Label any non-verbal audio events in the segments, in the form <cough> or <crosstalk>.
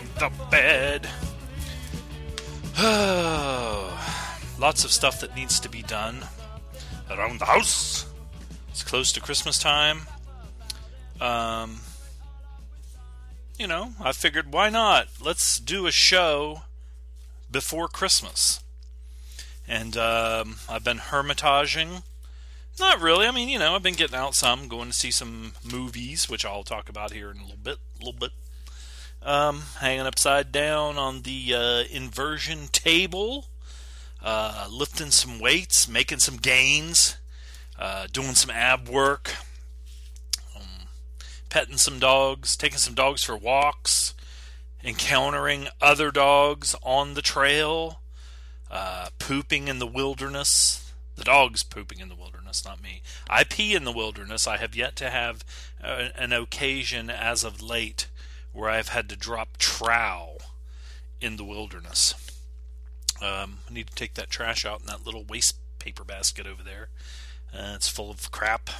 make the bed. Lots of stuff that needs to be done around the house. It's close to Christmas time. Um, you know, I figured why not? Let's do a show before Christmas. And um, I've been hermitaging. Not really. I mean, you know, I've been getting out some, going to see some movies, which I'll talk about here in a little bit. A little bit. Um, hanging upside down on the uh, inversion table, uh, lifting some weights, making some gains, uh, doing some ab work, um, petting some dogs, taking some dogs for walks, encountering other dogs on the trail, uh, pooping in the wilderness. The dog's pooping in the wilderness, not me. I pee in the wilderness. I have yet to have uh, an occasion as of late where I've had to drop trow in the wilderness. Um, I need to take that trash out in that little waste paper basket over there. Uh, it's full of crap.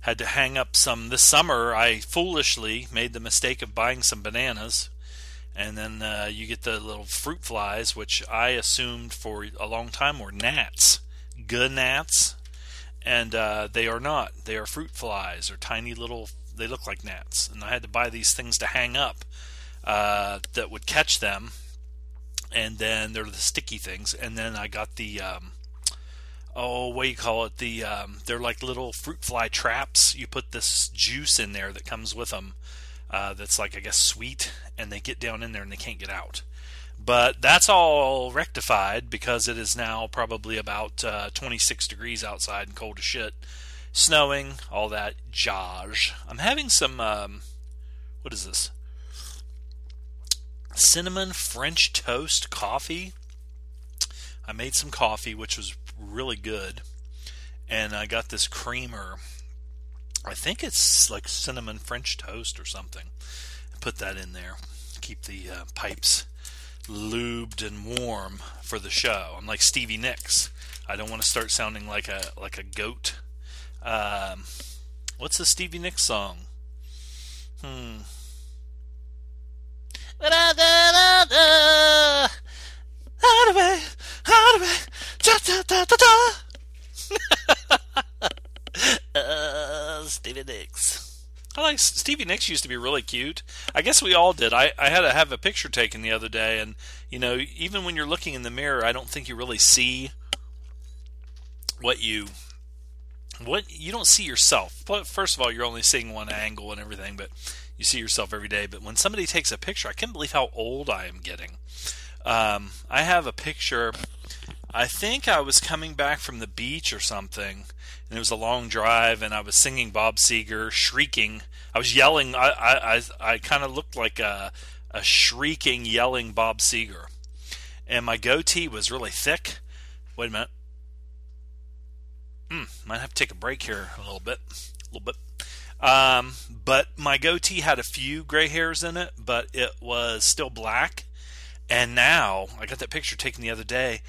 Had to hang up some this summer. I foolishly made the mistake of buying some bananas, and then uh, you get the little fruit flies, which I assumed for a long time were gnats, gnats, and uh, they are not. They are fruit flies, or tiny little. They look like gnats, and I had to buy these things to hang up uh, that would catch them, and then they're the sticky things, and then I got the um, oh, what do you call it? The um, they're like little fruit fly traps. You put this juice in there that comes with them. Uh, that's like I guess sweet, and they get down in there and they can't get out. But that's all rectified because it is now probably about uh, 26 degrees outside and cold as shit, snowing, all that jazz. I'm having some um, what is this? Cinnamon French toast coffee. I made some coffee, which was really good. And I got this creamer. I think it's like cinnamon French toast or something. Put that in there. Keep the uh, pipes lubed and warm for the show. I'm like Stevie Nicks. I don't want to start sounding like a like a goat. Um, what's the Stevie Nicks song? Hmm. Uh, <laughs> Stevie Nicks. I like Stevie Nicks used to be really cute. I guess we all did. I, I had to have a picture taken the other day, and you know, even when you're looking in the mirror, I don't think you really see what you what you don't see yourself. But first of all, you're only seeing one angle and everything, but you see yourself every day. But when somebody takes a picture, I can't believe how old I am getting. Um, I have a picture. I think I was coming back from the beach or something, and it was a long drive, and I was singing Bob Seger, shrieking. I was yelling. I I I, I kind of looked like a a shrieking, yelling Bob Seger, and my goatee was really thick. Wait a minute. Hmm, might have to take a break here a little bit, a little bit. Um, but my goatee had a few gray hairs in it, but it was still black. And now I got that picture taken the other day.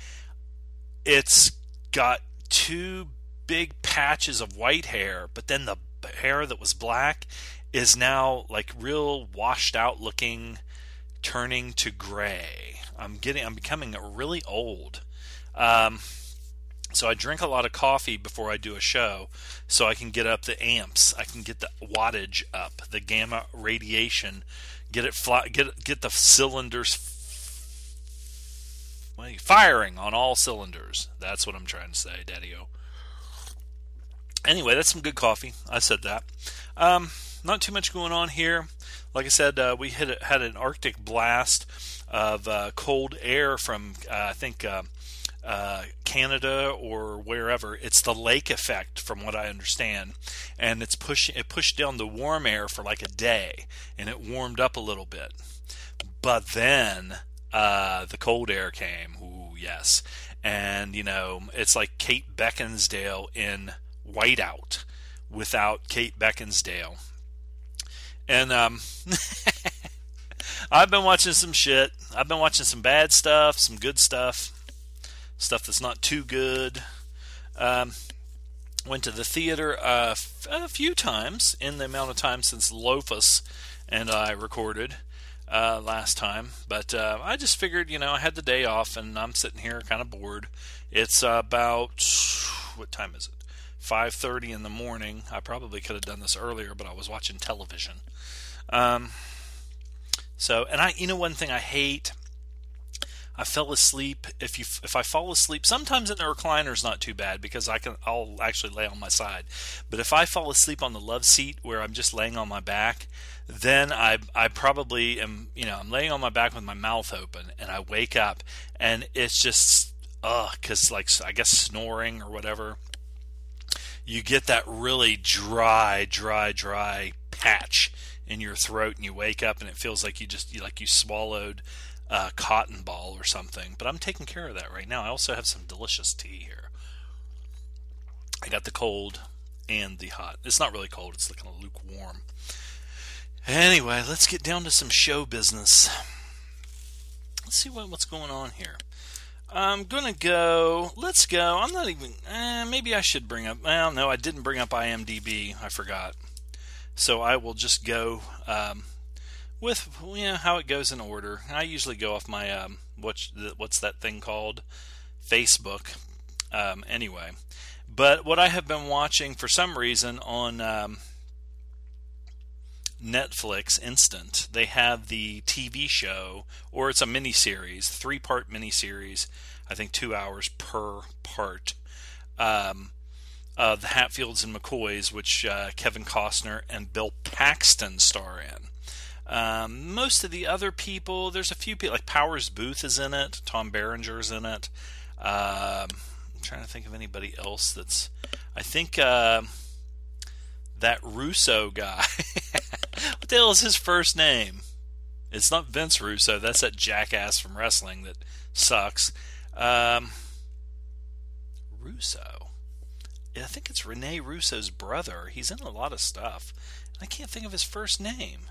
It's got two big patches of white hair, but then the hair that was black is now like real washed out looking, turning to gray. I'm getting, I'm becoming really old. Um, so I drink a lot of coffee before I do a show, so I can get up the amps. I can get the wattage up, the gamma radiation, get it fly, get get the cylinders firing on all cylinders. That's what I'm trying to say, Daddy-O. Anyway, that's some good coffee. I said that. Um, not too much going on here. Like I said, uh, we hit, had an Arctic blast of uh, cold air from uh, I think uh, Canada or wherever. It's the lake effect, from what I understand, and it's pushing it pushed down the warm air for like a day, and it warmed up a little bit. But then uh, the cold air came. Ooh, yes, and you know it's like Kate Beckinsale in Whiteout without Kate Beckinsale, and um. <laughs> I've been watching some shit. I've been watching some bad stuff, some good stuff stuff that's not too good. Um, went to the theater uh, a few times in the amount of time since Lofus and I recorded uh, last time, but uh, I just figured, you know, I had the day off and I'm sitting here kind of bored. It's about what time is it? 5:30 in the morning. I probably could have done this earlier, but I was watching television. Um, so, and I, you know, one thing I hate I fell asleep. If you if I fall asleep, sometimes in the recliner is not too bad because I can I'll actually lay on my side. But if I fall asleep on the love seat where I'm just laying on my back, then I I probably am you know I'm laying on my back with my mouth open and I wake up and it's just ugh because like I guess snoring or whatever. You get that really dry, dry, dry patch in your throat, and you wake up and it feels like you just like you swallowed uh, cotton ball or something. But I'm taking care of that right now. I also have some delicious tea here. I got the cold and the hot. It's not really cold, it's like kind of lukewarm. Anyway, let's get down to some show business. Let's see what, what's going on here. I'm gonna go. Let's go. I'm not even. Eh, maybe I should bring up. Well, no, I didn't bring up IMDb. I forgot. So I will just go um, with you know, how it goes in order. I usually go off my um, what's what's that thing called, Facebook. Um, anyway, but what I have been watching for some reason on um, Netflix Instant, they have the TV show, or it's a mini series, three part mini series. I think two hours per part. Um, uh, the Hatfields and McCoys, which uh, Kevin Costner and Bill Paxton star in. Um, most of the other people, there's a few people like Powers Boothe is in it, Tom Berenger's in it. Um, I'm trying to think of anybody else that's. I think uh, that Russo guy. <laughs> what the hell is his first name? It's not Vince Russo. That's that jackass from wrestling that sucks. Um, Russo. I think it's Rene Russo's brother. He's in a lot of stuff. I can't think of his first name.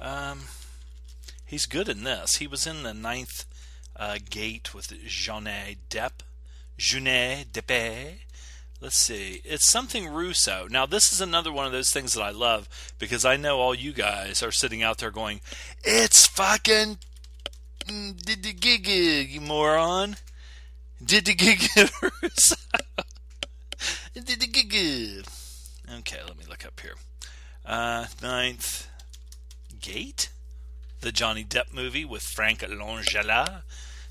Um, he's good in this. He was in the ninth uh, gate with Johnny Depp. Johnny Depp. Let's see. It's something Russo. Now, this is another one of those things that I love because I know all you guys are sitting out there going, It's fucking. Did the gig, you moron. Did the gig, Russo. Did the gig. Okay, let me look up here. Uh, ninth Gate, the Johnny Depp movie with Frank Langella,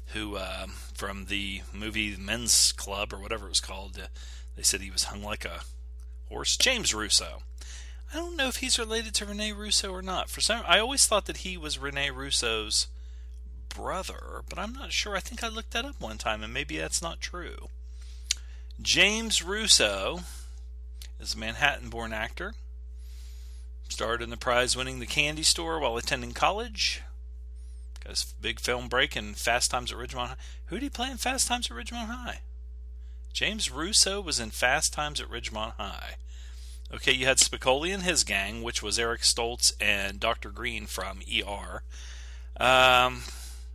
who um, from the movie Men's Club or whatever it was called, uh, they said he was hung like a horse. James Russo. I don't know if he's related to Rene Russo or not. For some, I always thought that he was Rene Russo's brother, but I'm not sure. I think I looked that up one time, and maybe that's not true. James Russo is a Manhattan-born actor Starred in the prize winning The Candy Store while attending college. Got a big film break in Fast Times at Ridgemont High. Who did he play in Fast Times at Ridgemont High? James Russo was in Fast Times at Ridgemont High. Okay, you had Spicoli and his gang, which was Eric Stoltz and Dr. Green from ER. Um,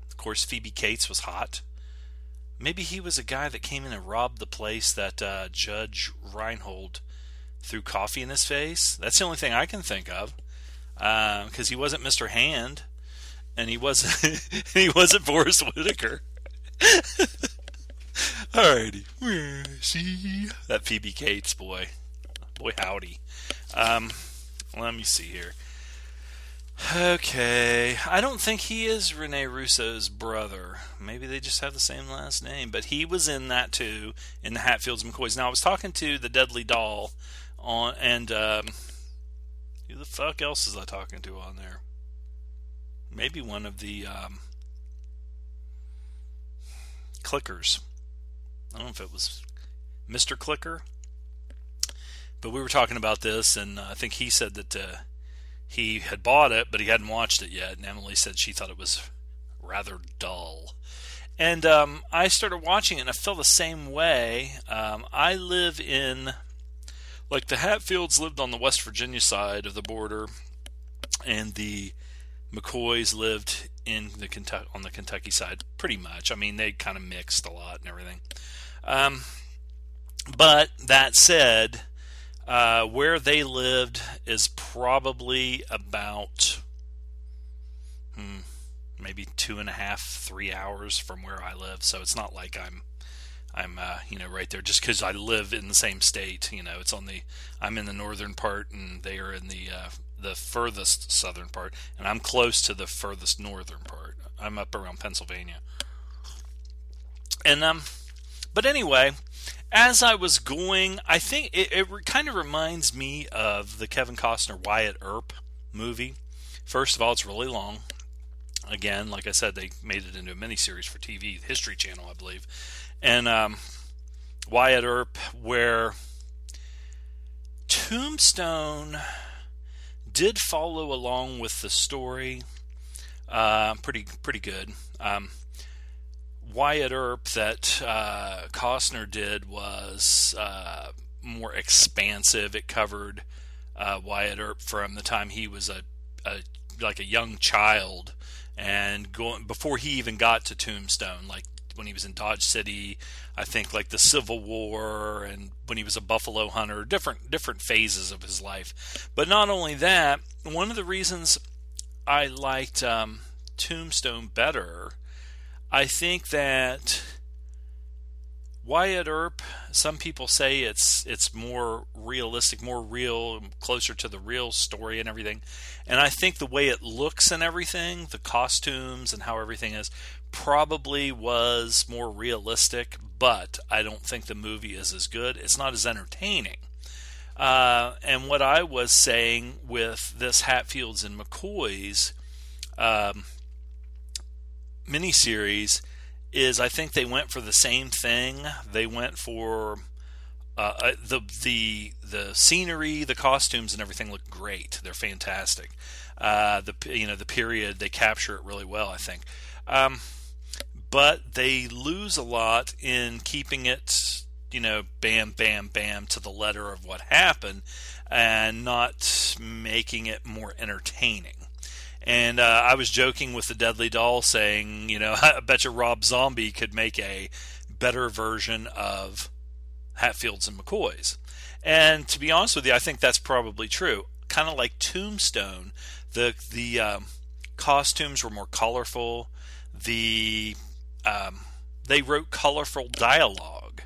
of course, Phoebe Cates was hot. Maybe he was a guy that came in and robbed the place that uh, Judge Reinhold threw coffee in his face. That's the only thing I can think of, because uh, he wasn't Mr. Hand, and he wasn't <laughs> he wasn't Forest Whitaker. <laughs> Alrighty, see that Phoebe Cates boy, boy howdy. Um, let me see here. Okay, I don't think he is Rene Russo's brother. Maybe they just have the same last name, but he was in that too in the Hatfields McCoys. Now I was talking to the Deadly Doll on and um, who the fuck else is I talking to on there? Maybe one of the um, clickers. I don't know if it was Mr. Clicker, but we were talking about this, and uh, I think he said that uh, he had bought it, but he hadn't watched it yet. And Emily said she thought it was rather dull. And um, I started watching it, and I felt the same way. Um, I live in like the Hatfields lived on the West Virginia side of the border, and the McCoys lived in the Kentucky on the Kentucky side, pretty much. I mean, they kind of mixed a lot and everything. Um, but that said, uh, where they lived is probably about hmm, maybe two and a half, three hours from where I live. So it's not like I'm I'm uh, you know right there just because I live in the same state. You know, it's on the I'm in the northern part and they are in the uh, the furthest southern part, and I'm close to the furthest northern part. I'm up around Pennsylvania, and um, but anyway, as I was going, I think it, it kind of reminds me of the Kevin Costner Wyatt Earp movie. First of all, it's really long. Again, like I said, they made it into a miniseries for TV, History Channel, I believe. And um, Wyatt Earp, where Tombstone did follow along with the story. Uh, pretty pretty good. Um, Wyatt Earp that uh, Costner did was uh, more expansive. It covered uh, Wyatt Earp from the time he was a, a like a young child and going before he even got to Tombstone, like when he was in Dodge City, I think like the Civil War and when he was a buffalo hunter, different different phases of his life. But not only that, one of the reasons I liked um, Tombstone better I think that Wyatt Earp, some people say it's it's more realistic, more real, closer to the real story and everything. And I think the way it looks and everything, the costumes and how everything is, probably was more realistic. But I don't think the movie is as good. It's not as entertaining. Uh, and what I was saying with this Hatfields and McCoys. Um, miniseries is I think they went for the same thing. They went for uh, uh, the the the scenery, the costumes, and everything look great. They're fantastic. Uh, the you know the period they capture it really well. I think, um, but they lose a lot in keeping it you know bam bam bam to the letter of what happened, and not making it more entertaining. And uh, I was joking with the Deadly Doll, saying, you know, <laughs> I bet you Rob Zombie could make a better version of Hatfields and McCoys. And to be honest with you, I think that's probably true. Kind of like Tombstone, the the um, costumes were more colorful. The um, they wrote colorful dialogue,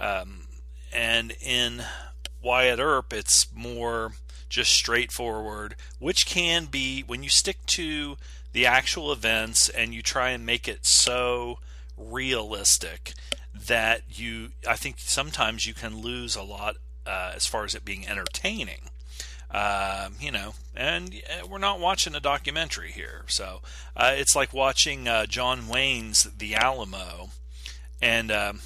um, and in Wyatt Earp, it's more just straightforward, which can be when you stick to the actual events and you try and make it so realistic that you, I think sometimes you can lose a lot uh, as far as it being entertaining. Um, you know, and uh, we're not watching a documentary here, so uh, it's like watching uh, John Wayne's The Alamo, and um,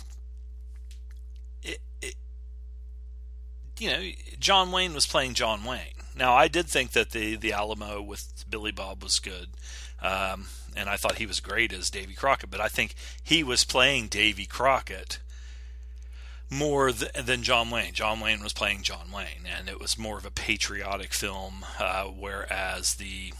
you know, John Wayne was playing John Wayne. Now, I did think that the the Alamo with Billy Bob was good, um, and I thought he was great as Davy Crockett. But I think he was playing Davy Crockett more th- than John Wayne. John Wayne was playing John Wayne, and it was more of a patriotic film, uh, whereas the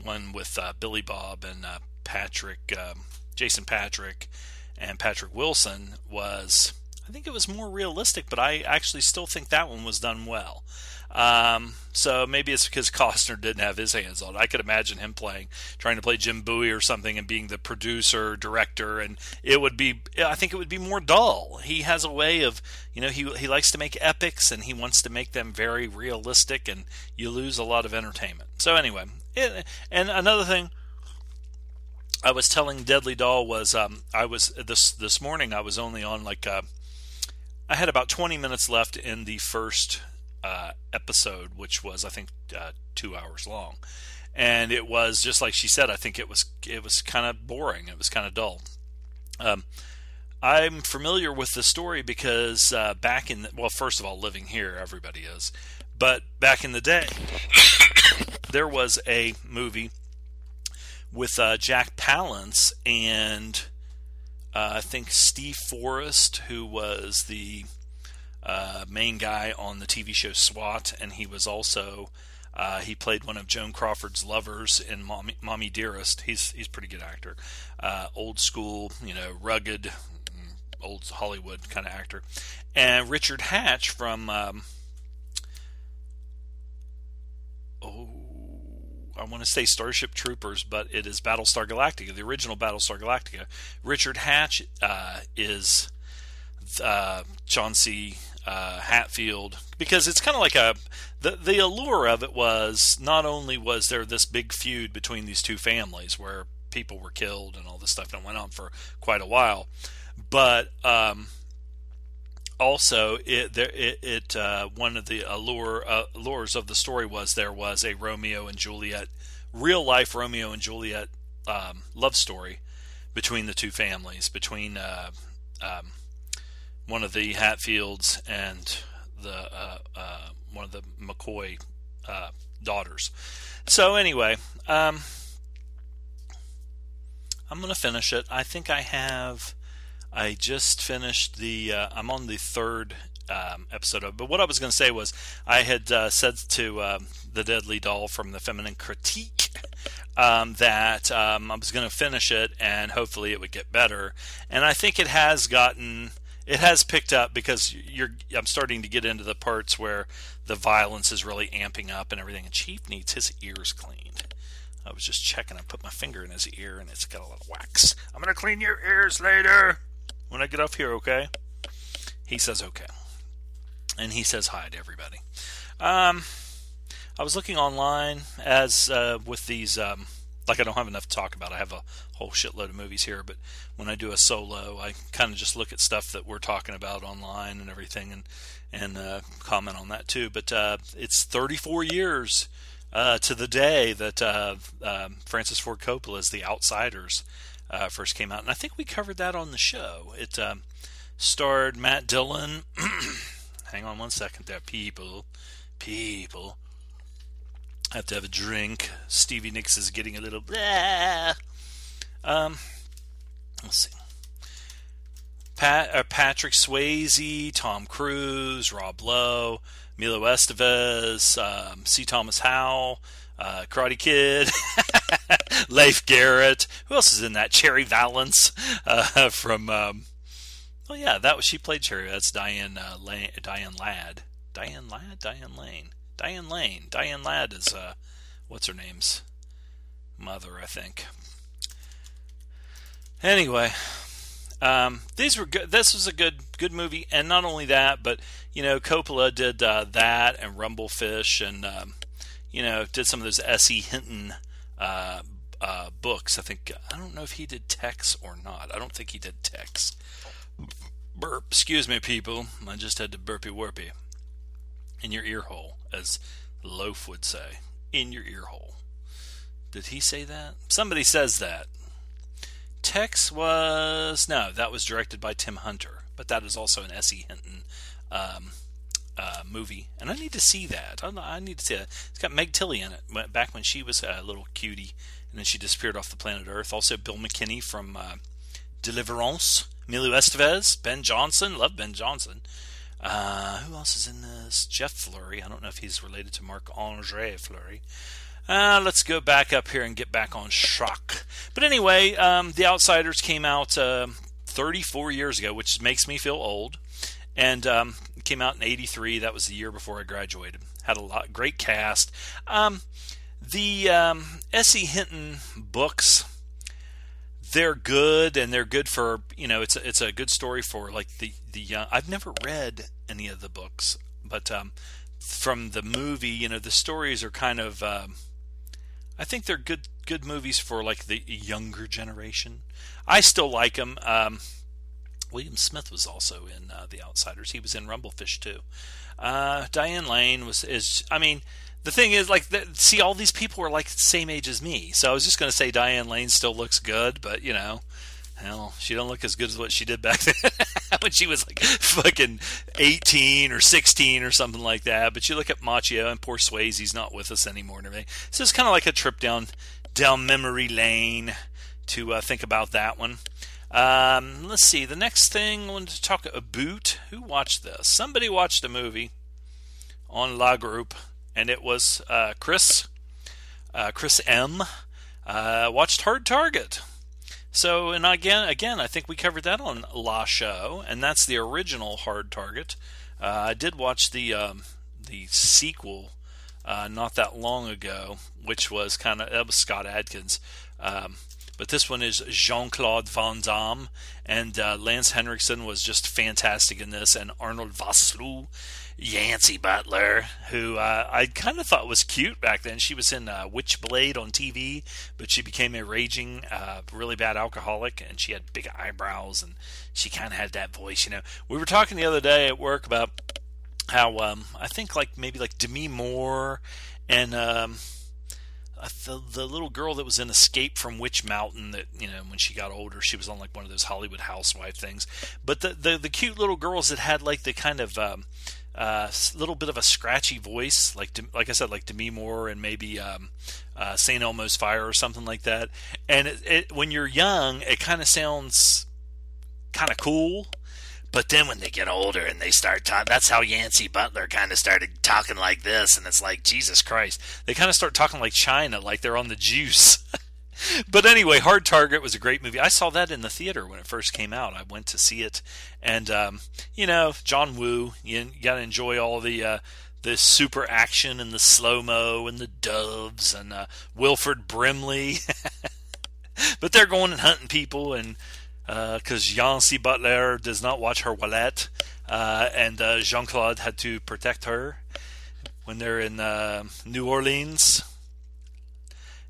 one with uh, Billy Bob and uh, Patrick, um, Jason Patrick, and Patrick Wilson was I think it was more realistic, but I actually still think that one was done well. Um, so maybe it's because <laughs> Costner didn't have his hands on it. I could imagine him playing, trying to play Jim Bowie or something, and being the producer, director, and it would be. I think it would be more dull. He has a way of, you know, he he likes to make epics, and he wants to make them very realistic, and you lose a lot of entertainment. So anyway, it, and another thing. I was telling Deadly Doll was um, I was this this morning I was only on like uh, I had about 20 minutes left in the first uh, episode, which was I think uh, two hours long, and it was just like she said. I think it was it was kind of boring. It was kind of dull. Um, I'm familiar with the story because uh, back in the, well, first of all, living here, everybody is, but back in the day, <coughs> there was a movie with uh, Jack Palance and uh, I think Steve Forrest, who was the uh, main guy on the TV show SWAT, and he was also Uh, he played one of Joan Crawford's lovers in Mommy, Mommy Dearest. He's he's a pretty good actor. Uh, old school, you know, rugged, mm, old Hollywood kind of actor. And Richard Hatch from um, oh, I want to say Starship Troopers, but it is Battlestar Galactica, the original Battlestar Galactica. Richard Hatch uh, is uh. Uh, Hatfield because it's kind of like a the the allure of it was not only was there this big feud between these two families where people were killed and all this stuff that went on for quite a while, but um, also it there it, it uh, one of the allure uh, allures of the story was there was a Romeo and Juliet real life Romeo and Juliet um, love story between the two families between uh, um, one of the Hatfields and the uh, uh, one of the McCoy uh, daughters. So anyway, um, I'm going to finish it. I think I have. I just finished the. Uh, I'm on the third um, episode of. But what I was going to say was, I had uh, said to um, the Deadly Doll from the Feminine Critique <laughs> um, that um, I was going to finish it and hopefully it would get better. And I think it has gotten. It has picked up because you're. I'm starting to get into the parts where the violence is really amping up and everything. And Chief needs his ears cleaned. I was just checking. I put my finger in his ear and it's got a lot of wax. I'm gonna clean your ears later when I get off here, okay? He says okay. And he says hi to everybody. Um, I was looking online as uh, with these, um, like I don't have enough to talk about. I have a whole shitload of movies here, but when I do a solo, I kind of just look at stuff that we're talking about online and everything, and and uh, comment on that too. But uh, it's 34 years uh, to the day that uh, um, Francis Ford Coppola's The Outsiders uh, first came out, and I think we covered that on the show. It um, starred Matt Dillon. <clears throat> Hang on one second, there, people, people. I have to have a drink. Stevie Nicks is getting a little. Blah. Um, let's see. Pat, uh, Patrick Swayze, Tom Cruise, Rob Lowe, Milo Estevez, um, C. Thomas Howell, uh, Karate Kid, <laughs> Leif Garrett. Who else is in that? Cherry Valance uh, <laughs> from. Um, oh yeah, that was she played Cherry. That's Diane uh, Diane Ladd. Diane Ladd. Diane Lane. Diane Lane. Diane Ladd is uh, what's her name's mother, I think. Anyway, um, these were good. This was a good good movie, and not only that, but you know, Coppola did uh, that and Rumblefish, and um, you know, did some of those S.E. Hinton uh, uh, books. I think I don't know if he did Tex or not. I don't think he did Tex. Burp. Excuse me, people. I just had to burpy warpy in your ear hole, as Loaf would say. In your ear hole. Did he say that? Somebody says that. Tex was no, that was directed by Tim Hunter, but that is also an S.E. Hinton um, uh, movie, and I need to see that. I, I, need to see it. It's got Meg Tilly in it. Back when she was a little cutie, and then she disappeared off the planet Earth. Also, Bill McKinney from uh, Deliverance, Emilio Estevez, Ben Johnson. Love Ben Johnson. Uh, who else is in this? Jeff Fleury. I don't know if he's related to Marc Andre Fleury. Uh, let's go back up here and get back on shock. But anyway, um, The Outsiders came out uh, 34 years ago, which makes me feel old. And um, came out in '83. That was the year before I graduated. Had a lot, great cast. Um, the um, S.E. Hinton books, they're good, and they're good for you know it's a, it's a good story for like the the young. I've never read any of the books, but um, from the movie, you know, the stories are kind of. Um, I think they're good good movies for like the younger generation. I still like them. Um, William Smith was also in uh, The Outsiders. He was in Rumblefish too. Uh, Diane Lane was is. I mean, the thing is, like, the, see, all these people were like the same age as me. So I was just going to say Diane Lane still looks good, but you know, hell, she don't look as good as what she did back <laughs> then when she was like fucking 18 or 16 or something like that. But you look at Macchio and poor Swayze's not with us anymore and everything. So it's kind of like a trip down down memory lane to uh, think about that one. Um, let's see. The next thing I wanted to talk about. Who watched this? Somebody watched a movie on La Groupe and it was uh, Chris, uh, Chris M. Uh, watched Hard Target. So, and again, again, I think we covered that on La Show, and that's the original Hard Target. Uh, I did watch the um, the sequel uh, not that long ago, which was kind of was Scott Adkins. Um, but this one is Jean Claude Van Damme, and uh, Lance Henriksen was just fantastic in this, and Arnold Vosloo, Yancey Butler, who uh, I kind of thought was cute back then. She was in uh, Witchblade on TV, but she became a raging, uh, really bad alcoholic, and she had big eyebrows, and she kind of had that voice. You know, we were talking the other day at work about how um, I think like maybe like Demi Moore and um, the, the little girl that was in Escape from Witch Mountain that you know when she got older she was on like one of those Hollywood housewife things but the the, the cute little girls that had like the kind of um, uh, little bit of a scratchy voice like like I said like Demi Moore and maybe um, uh, St. Elmo's Fire or something like that and it, it, when you're young it kind of sounds kind of cool but then when they get older and they start talking, that's how Yancey Butler kind of started talking like this. And it's like, Jesus Christ. They kind of start talking like China, like they're on the juice. <laughs> but anyway, Hard Target was a great movie. I saw that in the theater when it first came out. I went to see it. And, um, you know, John Woo, you, you got to enjoy all the. Uh, the super action and the slow mo and the doves and uh, Wilford Brimley, <laughs> but they're going and hunting people and because uh, Yancey Butler does not watch her wallet, uh, and uh, Jean Claude had to protect her when they're in uh, New Orleans.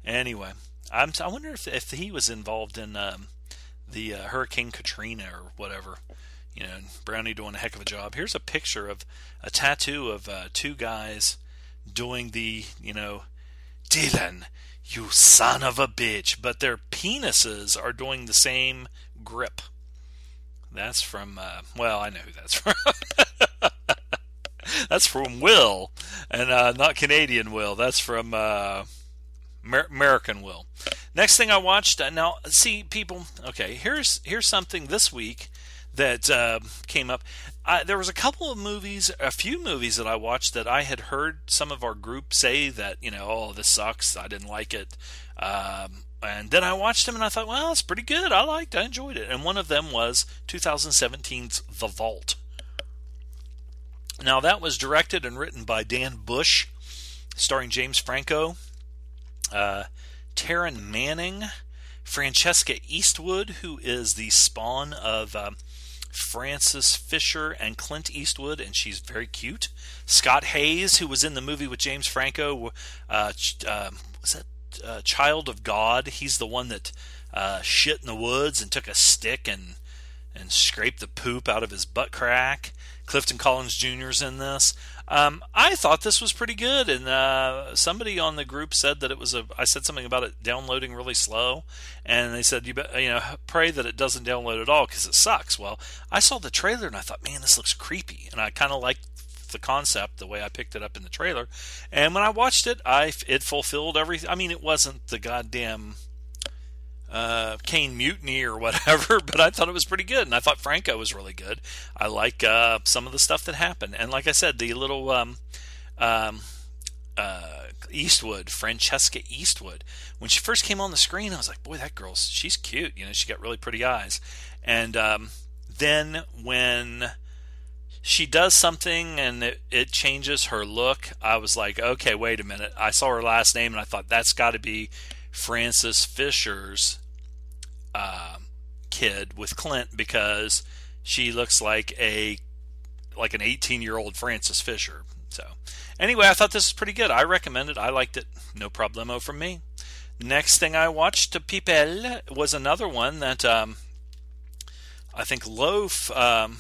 Anyway, I'm, I wonder if, if he was involved in um, the uh, Hurricane Katrina or whatever. You know, Brownie doing a heck of a job. Here's a picture of a tattoo of uh, two guys doing the, you know, Dillon, you son of a bitch. But their penises are doing the same grip. That's from, uh, well, I know who that's <laughs> from. that's from Will, and uh, not Canadian Will. That's from uh, Mer- American Will. Next thing I watched, uh, now see people. Okay, here's here's something this week that uh, came up. I, there was a couple of movies, a few movies that I watched that I had heard some of our group say that you know, oh, this sucks. I didn't like it. Um, and then I watched them and I thought, well, it's pretty good. I liked, I enjoyed it. And one of them was 2017's The Vault. Now that was directed and written by Dan Bush, starring James Franco, uh, Taryn Manning, Francesca Eastwood, who is the spawn of uh, Frances Fisher and Clint Eastwood, and she's very cute. Scott Haze, who was in the movie with James Franco, uh, uh, was that uh, child of God. He's the one that uh, shit in the woods and took a stick and and scraped the poop out of his butt crack. Clifton Collins Jr.'s in this. Um, I thought this was pretty good, and uh, somebody on the group said that it was a. I said something about it downloading really slow, and they said you you know pray that it doesn't download at all because it sucks. Well, I saw the trailer and I thought, man, this looks creepy, and I kind of liked the concept the way I picked it up in the trailer. And when I watched it, I it fulfilled everything. I mean, it wasn't the goddamn uh, Caine Mutiny or <laughs> whatever, but I thought it was pretty good, and I thought Franco was really good. I like uh, some of the stuff that happened, and like I said, the little um, um, uh, Eastwood, Francesca Eastwood, when she first came on the screen, I was like, boy, that girl's she's cute. You know, she got really pretty eyes, and um, then when she does something and it, it, changes her look. I was like, okay, wait a minute. I saw her last name and I thought that's got to be Frances Fisher's uh, kid with Clint because she looks like a like an 18 year old Frances Fisher. So anyway, I thought this was pretty good. I recommend it. I liked it. No problemo from me. Next thing I watched, People, was another one that um, I think Loaf. Um,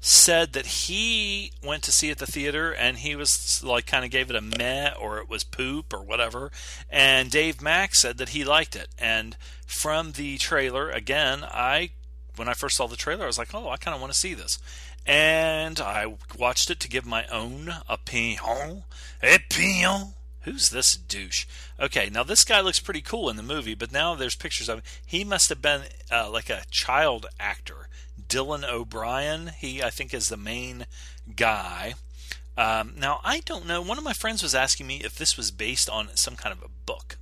said that he went to see at the theater and he was like kind of gave it a meh or it was poop or whatever. And Dave Mack said that he liked it. And from the trailer, again, I when I first saw the trailer, I was like, oh, I kind of want to see this. And I watched it to give my own opinion. Opinion. Who's this douche? Okay, now this guy looks pretty cool in the movie, but now there's pictures of him. He must have been uh, like a child actor Dylan O'Brien. He, I think, is the main guy. Um, now, I don't know. One of my friends was asking me if this was based on some kind of a book.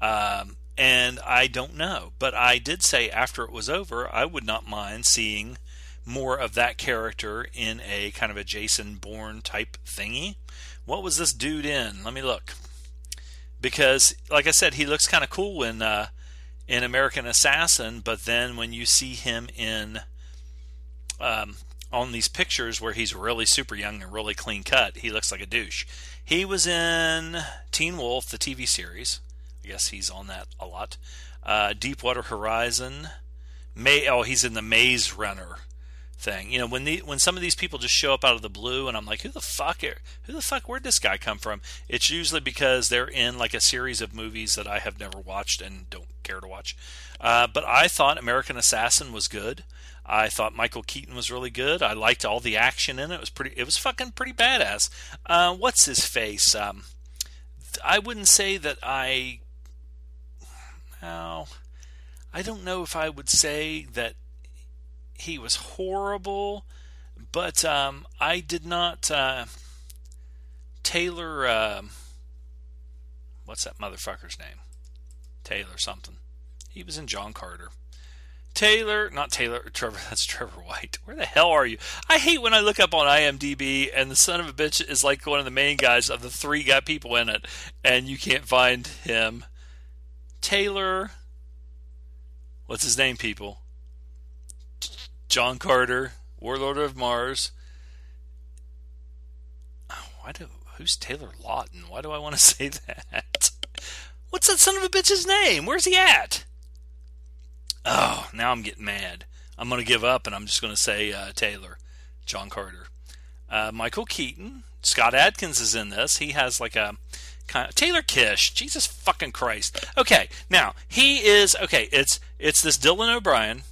Um, and I don't know. But I did say after it was over, I would not mind seeing more of that character in a kind of a Jason Bourne type thingy. What was this dude in? Let me look. Because, like I said, he looks kind of cool in uh, in American Assassin, but then when you see him in um, on these pictures where he's really super young and really clean cut, he looks like a douche. He was in Teen Wolf, the TV series. I guess he's on that a lot. Uh, Deepwater Horizon. May oh he's in the Maze Runner thing. You know, when the when some of these people just show up out of the blue, and I'm like, who the fuck? Are, who the fuck? Where'd this guy come from? It's usually because they're in like a series of movies that I have never watched and don't care to watch. Uh, but I thought American Assassin was good. I thought Michael Keaton was really good. I liked all the action in it. It was pretty. It was fucking pretty badass. Uh, what's his face? Um, I wouldn't say that I now, I don't know if I would say that he was horrible, but um, I did not. Uh, Taylor, uh, what's that motherfucker's name? Taylor something. He was in John Carter. Taylor, not Taylor, Trevor, <laughs> that's Trevor White. Where the hell are you? I hate when I look up on IMDb and the son of a bitch is like one of the main guys of the three guy people in it, and you can't find him. Taylor. What's his name, people? John Carter, Warlord of Mars. Oh, why do who's Taylor Lautner? Why do I want to <laughs> say that? What's that son of a bitch's name? Where's he at? Oh, now I'm getting mad. I'm going to give up and I'm just going to say uh, Taylor, John Carter. Uh, Michael Keaton, Scott Adkins is in this. He has like a kind of, Taylor Kitsch. Jesus fucking Christ. Okay, now he is okay. It's it's this Dylan O'Brien,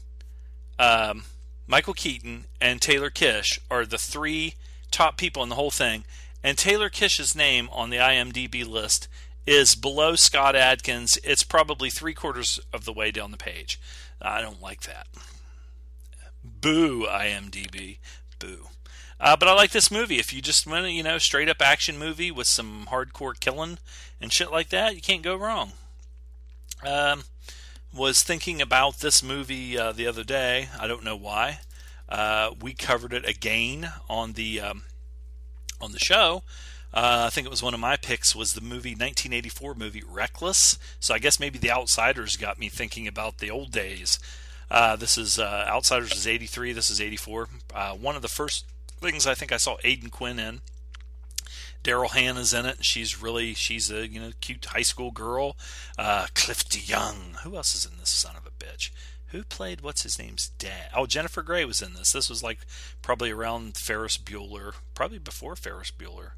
um, Michael Keaton, and Taylor Kitsch are the three top people in the whole thing. And Taylor Kitsch's name on the IMDb list is below Scott Adkins. It's probably three quarters of the way down the page. I don't like that. Boo, IMDb. Boo. Uh, but I like this movie. If you just want you know straight up action movie with some hardcore killing and shit like that, you can't go wrong. Um, was thinking about this movie uh, the other day. I don't know why. Uh, we covered it again on the um, on the show. Uh, I think it was one of my picks was the movie 1984 movie Reckless. So I guess maybe The Outsiders got me thinking about the old days. Uh, this is uh, Outsiders is 83. This is 84. Uh, one of the first things I think I saw Aidan Quinn in. Daryl Hannah's in it. She's really she's a you know cute high school girl. Uh, DeYoung. Who else is in this son of a bitch? Who played what's his name's dad? Oh, Jennifer Grey was in this. This was like probably around Ferris Bueller, probably before Ferris Bueller.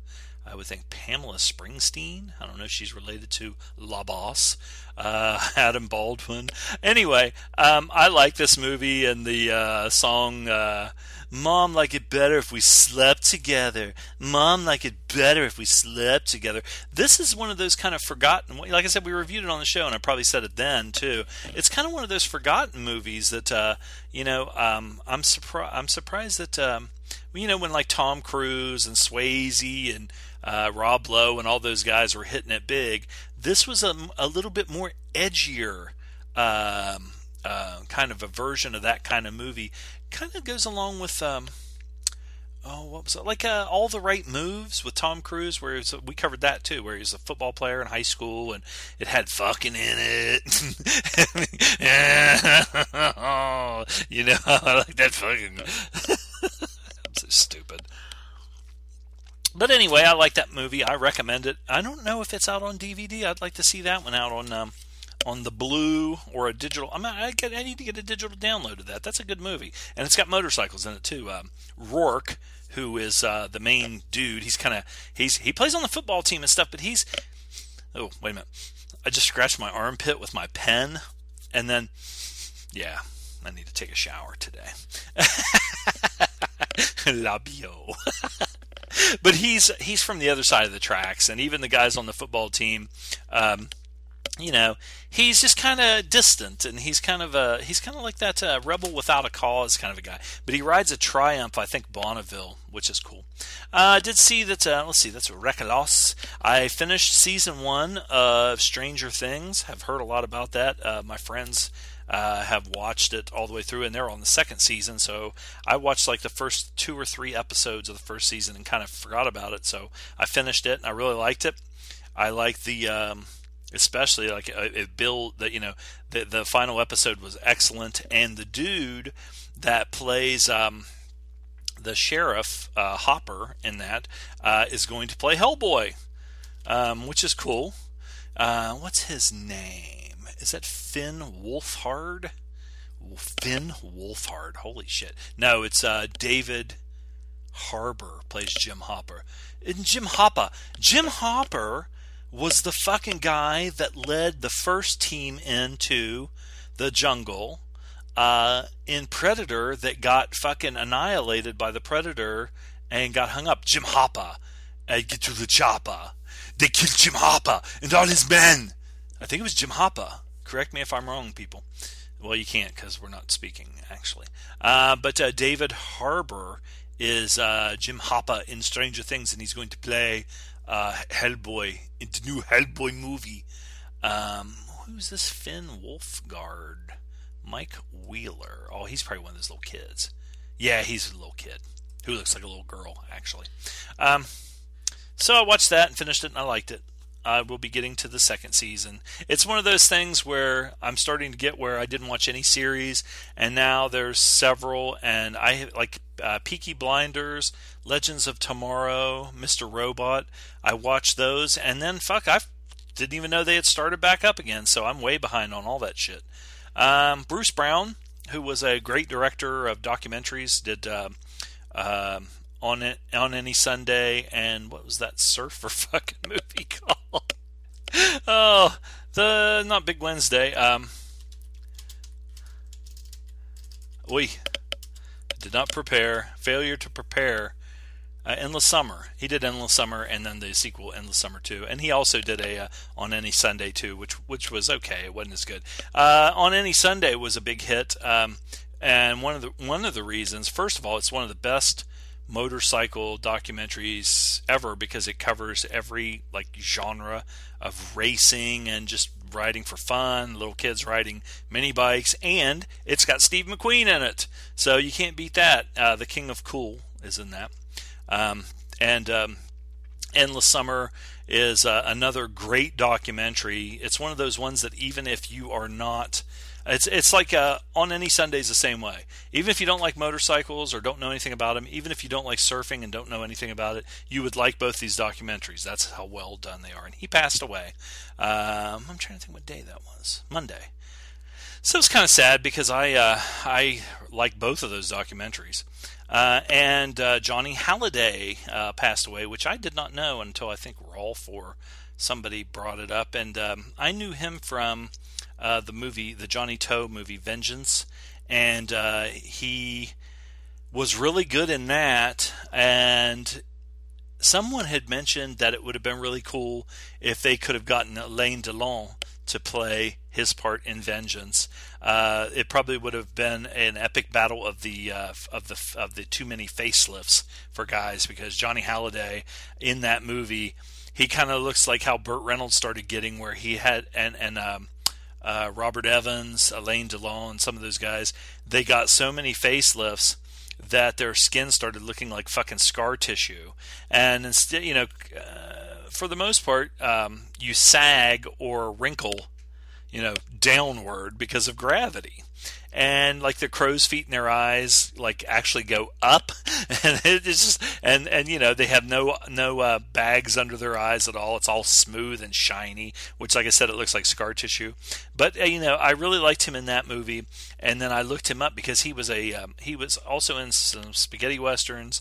I would think Pamela Springsteen. I don't know if she's related to La Boss, uh, <laughs> Adam Baldwin. Anyway, um, I like this movie and the uh, song uh, Mom like it better if we slept together. Mom like it better if we slept together. This is one of those kind of forgotten. Like I said, we reviewed it on the show, and I probably said it then too. It's kind of one of those forgotten movies that uh, you know. Um, I'm surprised. I'm surprised that um, you know when like Tom Cruise and Swayze and uh, Rob Lowe and all those guys were hitting it big. This was a, a little bit more edgier. Um, uh, kind of a version of that kind of movie kind of goes along with um, oh what was it like uh, all the right moves with Tom Cruise where was, we covered that too where he was a football player in high school and it had fucking in it <laughs> you know <laughs> I like that fucking I'm <laughs> so stupid but anyway I like that movie I recommend it I don't know if it's out on DVD I'd like to see that one out on um, on the blue or a digital. I mean, I, I need to get a digital download of that. That's a good movie, and it's got motorcycles in it too. Um, Rourke, who is uh, the main dude, he's kind of he's he plays on the football team and stuff, but he's oh wait a minute, I just scratched my armpit with my pen, and then yeah, I need to take a shower today. <laughs> Labio. <laughs> but he's he's from the other side of the tracks, and even the guys on the football team. Um, you know, he's just kind of distant, and he's kind of a he's kind of like that uh, rebel without a cause kind of a guy. But he rides a Triumph, I think Bonneville, which is cool. I uh, did see that. Uh, let's see, that's Recalos. I finished season one of Stranger Things. Have heard a lot about that. Uh, my friends. Uh, have watched it all the way through, and they're on the second season. So I watched like the first two or three episodes of the first season and kind of forgot about it. So I finished it, and I really liked it. I like the um, especially like uh, it built that you know the the final episode was excellent and the dude that plays um, the sheriff uh, Hopper in that uh, is going to play Hellboy, um, which is cool. Uh, what's his name? Is that Finn Wolfhard? Finn Wolfhard. Holy shit! No, it's uh, David Harbour plays Jim Hopper. And Jim Hopper. Jim Hopper was the fucking guy that led the first team into the jungle uh, in Predator that got fucking annihilated by the Predator and got hung up. Jim Hopper. I get to the chopper. They killed Jim Hopper and all his men. I think it was Jim Hopper. Correct me if I'm wrong, people. Well, you can't because we're not speaking, actually. Uh, but uh, David Harbour is uh, Jim Hopper in Stranger Things, and he's going to play uh, Hellboy, in the new Hellboy movie. Um, who's this Finn Wolfhard? Mike Wheeler. Oh, he's probably one of those little kids. Yeah, he's a little kid who looks like a little girl, actually. Um, so I watched that and finished it, and I liked it. I will be getting to the second season. It's one of those things where I'm starting to get where I didn't watch any series, and now there's several, and I like uh, Peaky Blinders, Legends of Tomorrow, Mr. Robot. I watched those, and then fuck, I didn't even know they had started back up again, so I'm way behind on all that shit. Um, Bruce Brown, who was a great director of documentaries, did. Uh, uh, on it on any Sunday, and what was that surfer <laughs> fucking movie called? oh, the not Big Wednesday. Um, we did not prepare. Failure to prepare. Uh, Endless Summer. He did Endless Summer, and then the sequel Endless Summer Two, and he also did a uh, On Any Sunday too, which which was okay. It wasn't as good. Uh, On Any Sunday was a big hit, um, and one of the one of the reasons, first of all, it's one of the best motorcycle documentaries ever because it covers every like genre of racing and just riding for fun, little kids riding mini bikes, and it's got Steve McQueen in it, so you can't beat that. Uh, the King of Cool is in that, um, and um, Endless Summer is uh, another great documentary. It's one of those ones that even if you are not it's it's like uh, on any Sundays the same way. Even if you don't like motorcycles or don't know anything about them, even if you don't like surfing and don't know anything about it, you would like both these documentaries. That's how well done they are. And he passed away. Um, I'm trying to think what day that was. Monday. So it's kind of sad because I uh, I like both of those documentaries. Uh, and uh, Johnny Hallyday uh, passed away, which I did not know until I think Rolf or somebody brought it up, and um, I knew him from uh, the movie, the Johnnie To movie, Vengeance, and uh, he was really good in that. And someone had mentioned that it would have been really cool if they could have gotten Alain Delon to play his part in Vengeance. Uh, it probably would have been an epic battle of the uh, of the of the too many facelifts for guys because Johnny Hallyday in that movie he kind of looks like how Burt Reynolds started getting where he had and and um, uh, Robert Evans, Alain Delon, some of those guys, they got so many facelifts that their skin started looking like fucking scar tissue. And instead, you know, uh, for the most part, um, you sag or wrinkle, you know, downward because of gravity and like the crow's feet in their eyes like actually go up. <laughs> And it's just and and you know they have no no uh, bags under their eyes at all. It's all smooth and shiny which like i said it looks like scar tissue. But uh, you know i really liked him in that movie. And then i looked him up because he was a um, he was also in some spaghetti westerns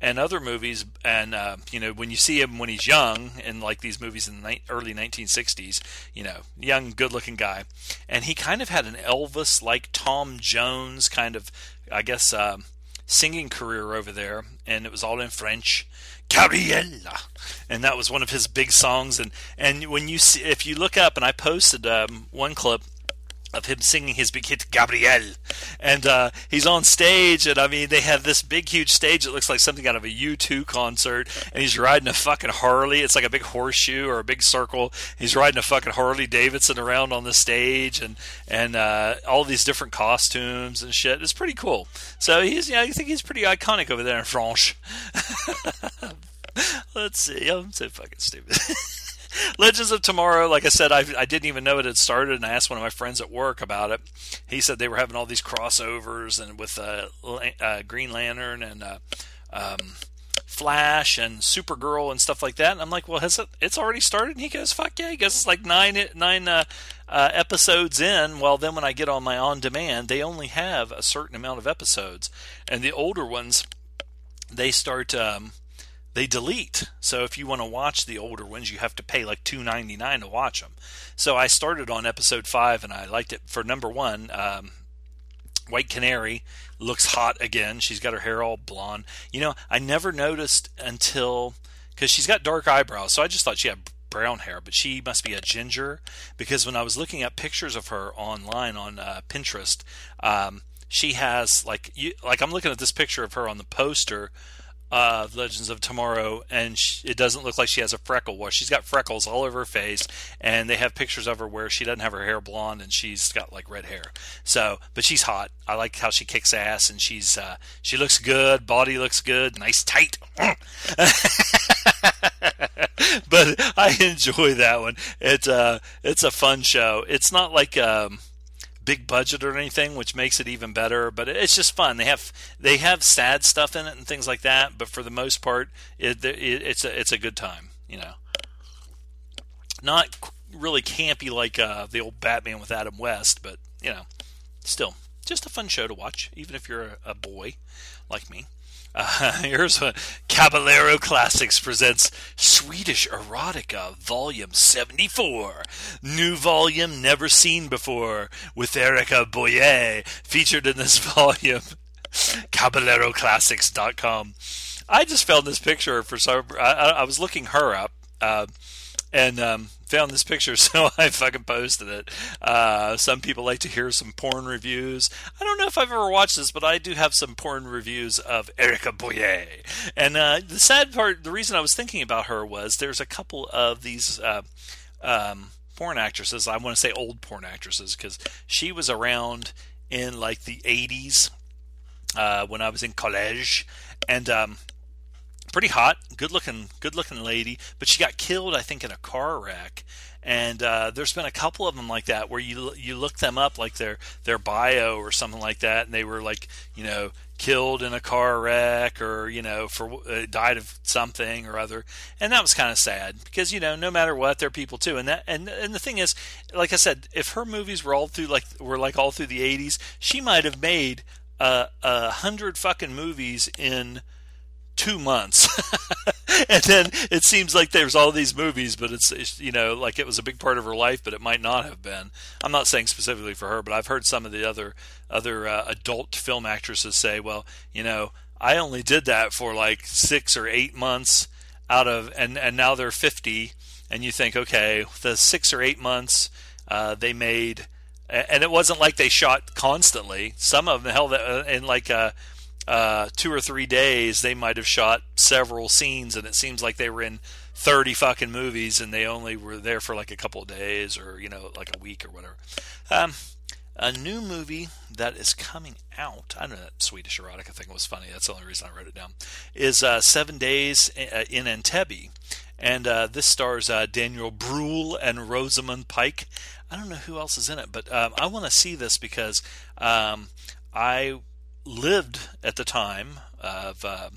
and other movies and uh, you know when you see him when he's young in like these movies in the ni- early 1960s you know young good looking guy and he kind of had an elvis like Tom Jones kind of, I guess, uh, singing career over there, and it was all in French. Gabriella, and that was one of his big songs. And and when you see, if you look up, and I posted um, one clip of him singing his big hit Gabrielle, and uh, he's on stage, and I mean they have this big huge stage that looks like something out of a U2 concert, and he's riding a fucking Harley. It's like a big horseshoe or a big circle. He's riding a fucking Harley Davidson around on the stage, and and uh, all these different costumes and shit. It's pretty cool. So he's yeah, I think he's pretty iconic over there in France. <laughs> Let's see. I'm so fucking stupid. <laughs> Legends of Tomorrow, like I said, I, I didn't even know it had started, and I asked one of my friends at work about it. He said they were having all these crossovers and with uh, uh, Green Lantern and uh, um, Flash and Supergirl and stuff like that. And I'm like, well, has it? It's already started. And he goes, fuck yeah. He goes, it's like nine nine uh, uh, episodes in. Well, then when I get on my on demand, they only have a certain amount of episodes, and the older ones, they start. Um, they delete. So if you want to watch the older ones, you have to pay like two ninety nine to watch them. So I started on episode five, and I liked it for number one. Um, White Canary looks hot again. She's got her hair all blonde. You know, I never noticed until because she's got dark eyebrows, so I just thought she had brown hair, but she must be a ginger because when I was looking at pictures of her online on uh, Pinterest, um, she has like you, like I'm looking at this picture of her on the poster uh, Legends of Tomorrow, and she, it doesn't look like she has a freckle. Well, she's got freckles all over her face, and they have pictures of her where she doesn't have her hair blonde and she's got like red hair. So, but she's hot. I like how she kicks ass, and she's uh, she looks good. Body looks good, nice tight. <laughs> but I enjoy that one. It's uh, it's a fun show. It's not like um big budget or anything, which makes it even better. But it's just fun. They have they have sad stuff in it and things like that. But for the most part, it, it, it's a it's a good time. You know, not really campy like uh, the old Batman with Adam West, but you know, still just a fun show to watch, even if you're a, a boy like me. Uh, <laughs> here's a Caballero Classics presents Swedish Erotica Volume 74. New volume never seen before with Erica Boyer featured in this <laughs> volume. CaballeroClassics.com. I just found this picture for some. I, I was looking her up. Uh, and um, found this picture, <laughs> so I fucking posted it. Uh, some people like to hear some porn reviews. I don't know if I've ever watched this, but I do have some porn reviews of Erica Boyer. And uh, the sad part, the reason I was thinking about her was there's a couple of these. Uh, um, porn actresses. I want to say old porn actresses because she was around in like the 80s uh, when I was in college, and um, pretty hot, good looking, good looking lady, but she got killed, I think, in a car wreck. And uh, there's been a couple of them like that where you you look them up like their their bio or something like that, and they were like you know killed in a car wreck or you know for uh, died of something or other, and that was kind of sad because you know no matter what they're people too, and that and and the thing is, like I said, if her movies were all through like were like all through the 80s, she might have made a, a hundred fucking movies in two months. <laughs> and then it seems like there's all these movies, but it's, it's, you know like it was a big part of her life, but it might not have been. I'm not saying specifically for her, but I've heard some of the other other uh, adult film actresses say, well, you know, I only did that for like six or eight months out of, and and now they're 50, and you think, okay, the six or eight months uh, they made. And it wasn't like they shot constantly. Some of them, hell, uh, in like uh, uh, two or three days, they might have shot several scenes, and it seems like they were in 30 fucking movies and they only were there for like a couple of days or, you know, like a week or whatever. Um, a new movie that is coming out, I know that Swedish erotica thing was funny, that's the only reason I wrote it down, is uh, Seven Days uh, in Entebbe. And uh, this stars uh, Daniel Bruhl and Rosamund Pike. I don't know who else is in it, but um, I want to see this because um, I lived at the time of uh,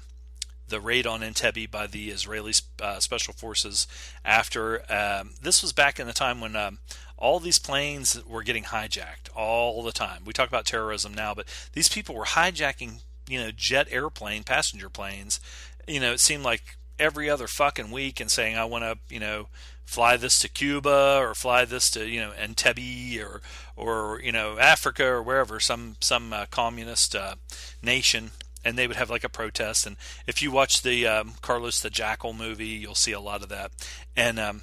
the raid on Entebbe by the Israeli uh, special forces. After um, this was back in the time when um, all these planes were getting hijacked all the time. We talk about terrorism now, but these people were hijacking, you know, jet airplane passenger planes. You know, it seemed like every other fucking week and saying, "I want to," you know fly this to Cuba or fly this to you know Entebbe or or you know Africa or wherever some some uh, communist uh, nation and they would have like a protest. And if you watch the um, Carlos the Jackal movie, you'll see a lot of that. And um,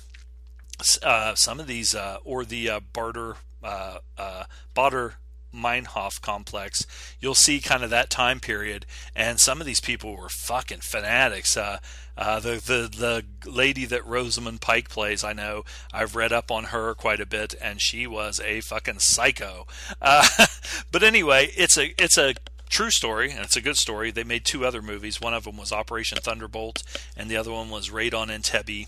uh, some of these, uh, or the uh, Barter uh, Baader Meinhof complex, you'll see kind of that time period. And some of these people were fucking fanatics. Uh, uh, the the the lady that Rosamund Pike plays, I know I've read up on her quite a bit, and she was a fucking psycho. Uh, <laughs> but anyway, it's a it's a true story, and it's a good story. They made two other movies. One of them was Operation Thunderbolt, and the other one was Raid on Entebbe.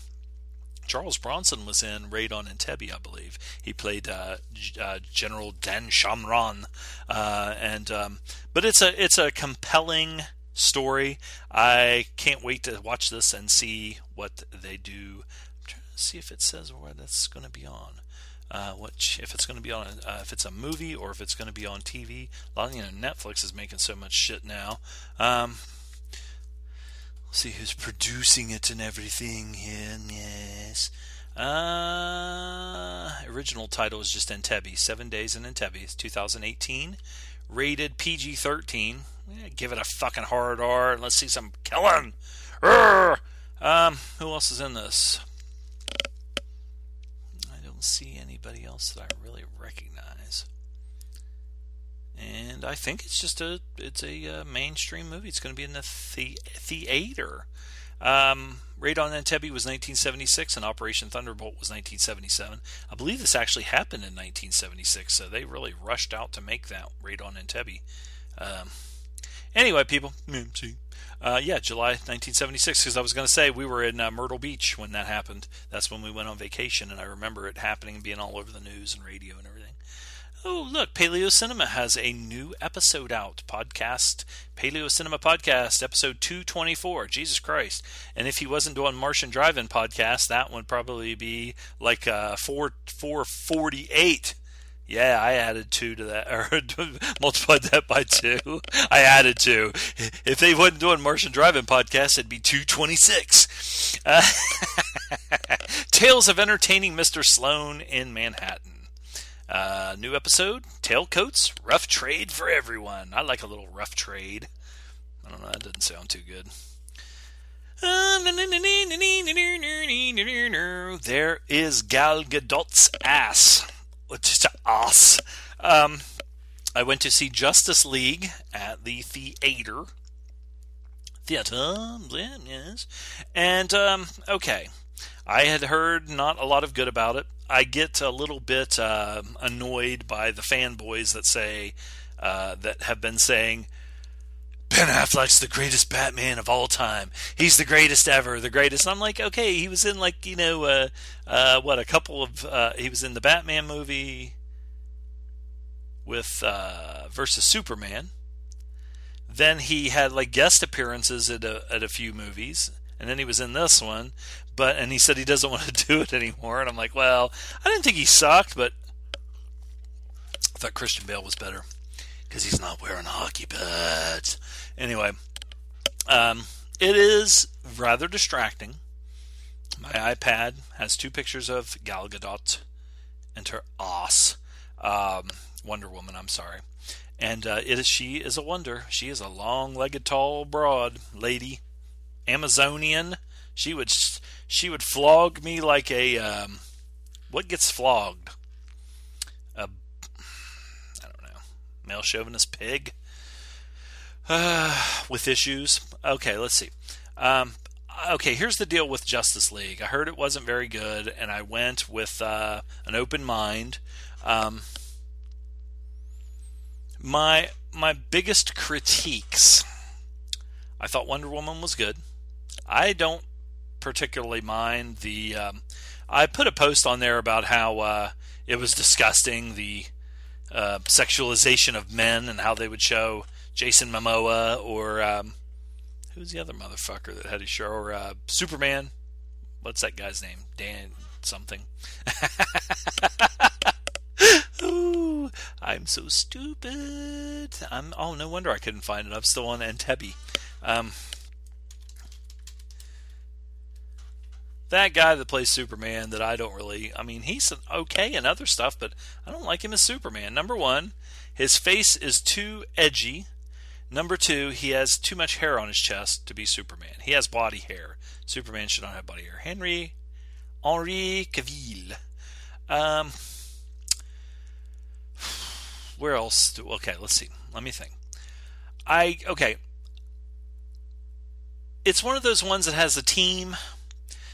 Charles Bronson was in Raid on Entebbe, I believe. He played uh, uh, General Dan Shomron, uh, and um, but it's a it's a compelling story. I can't wait to watch this and see what they do. I'm trying to see if it says where that's going to be on uh, what if it's going to be on uh, if it's a movie or if it's going to be on TV. A lot of, you know Netflix is making so much shit now. Um, see who's producing it and everything. here. Yes. Uh, original title is just Entebbe, Seven Days in Entebbe. It's 2018. Rated PG-13. Yeah, give it a fucking hard R. Let's see some killing. Um, who else is in this? I don't see anybody else that I really recognize. And I think it's just a it's a uh, mainstream movie. It's going to be in the, the theater. Um, Raid on Entebbe was 1976, and Operation Thunderbolt was 1977. I believe this actually happened in 1976, so they really rushed out to make that Raid on Entebbe. Um, anyway, people. Uh, yeah, July 1976. Because I was going to say we were in uh, Myrtle Beach when that happened. That's when we went on vacation, and I remember it happening, being all over the news and radio and everything. Oh, look, Paleo Cinema has a new episode out. Podcast, Paleo Cinema Podcast, episode 224. Jesus Christ. And if he wasn't doing Martian Drive-In podcast, that would probably be like uh, 4, 448 yeah, I added two to that, <laughs> or multiplied that by two. I added two. If they wasn't doing Martian Drive-In podcast, it'd be 226. Uh, <laughs> Tales of Entertaining Mr. Sloane in Manhattan. Uh, new episode Tailcoats, rough trade for everyone. I like a little rough trade. I don't know, that doesn't sound too good. There is Gal Gadot's ass just ass. Um, I went to see Justice League at the theater. Theater, yes. And, um, okay. I had heard not a lot of good about it. I get a little bit uh, annoyed by the fanboys that say, uh, that have been saying, Ben Affleck's the greatest Batman of all time. He's the greatest ever, the greatest. I'm like, okay, he was in like you know, uh, uh, what a couple of uh, he was in the Batman movie with uh, versus Superman. Then he had like guest appearances at a, at a few movies, and then he was in this one. But and he said he doesn't <laughs> want to do it anymore. And I'm like, well, I didn't think he sucked, but I thought Christian Bale was better because he's not wearing a hockey pads. Anyway, um, it is rather distracting. My iPad has two pictures of Gal Gadot and her ass, um, Wonder Woman. I'm sorry, and uh, it is she is a wonder. She is a long-legged, tall, broad lady, Amazonian. She would she would flog me like a um, what gets flogged? A I don't know, male chauvinist pig uh, <sighs> with issues. Okay, let's see. Um, okay, here's the deal with Justice League. I heard it wasn't very good, and I went with uh, an open mind. Um, my my biggest critiques. I thought Wonder Woman was good. I don't particularly mind the. Um, I put a post on there about how uh, it was disgusting the uh, sexualization of men and how they would show Jason Momoa or um, who's the other motherfucker that had a show or uh, Superman. What's that guy's name? Dan something. <laughs> Ooh, I'm so stupid. I'm. Oh, no wonder I couldn't find it. I'm still on Entebbe. Um, that guy that plays Superman that I don't really. I mean, he's okay in other stuff, but I don't like him as Superman. Number one, his face is too edgy Number two, he has too much hair on his chest to be Superman. He has body hair. Superman should not have body hair. Henry Henri Cavill. Um, where else? Do, okay, let's see. Let me think. I okay. It's one of those ones that has a team,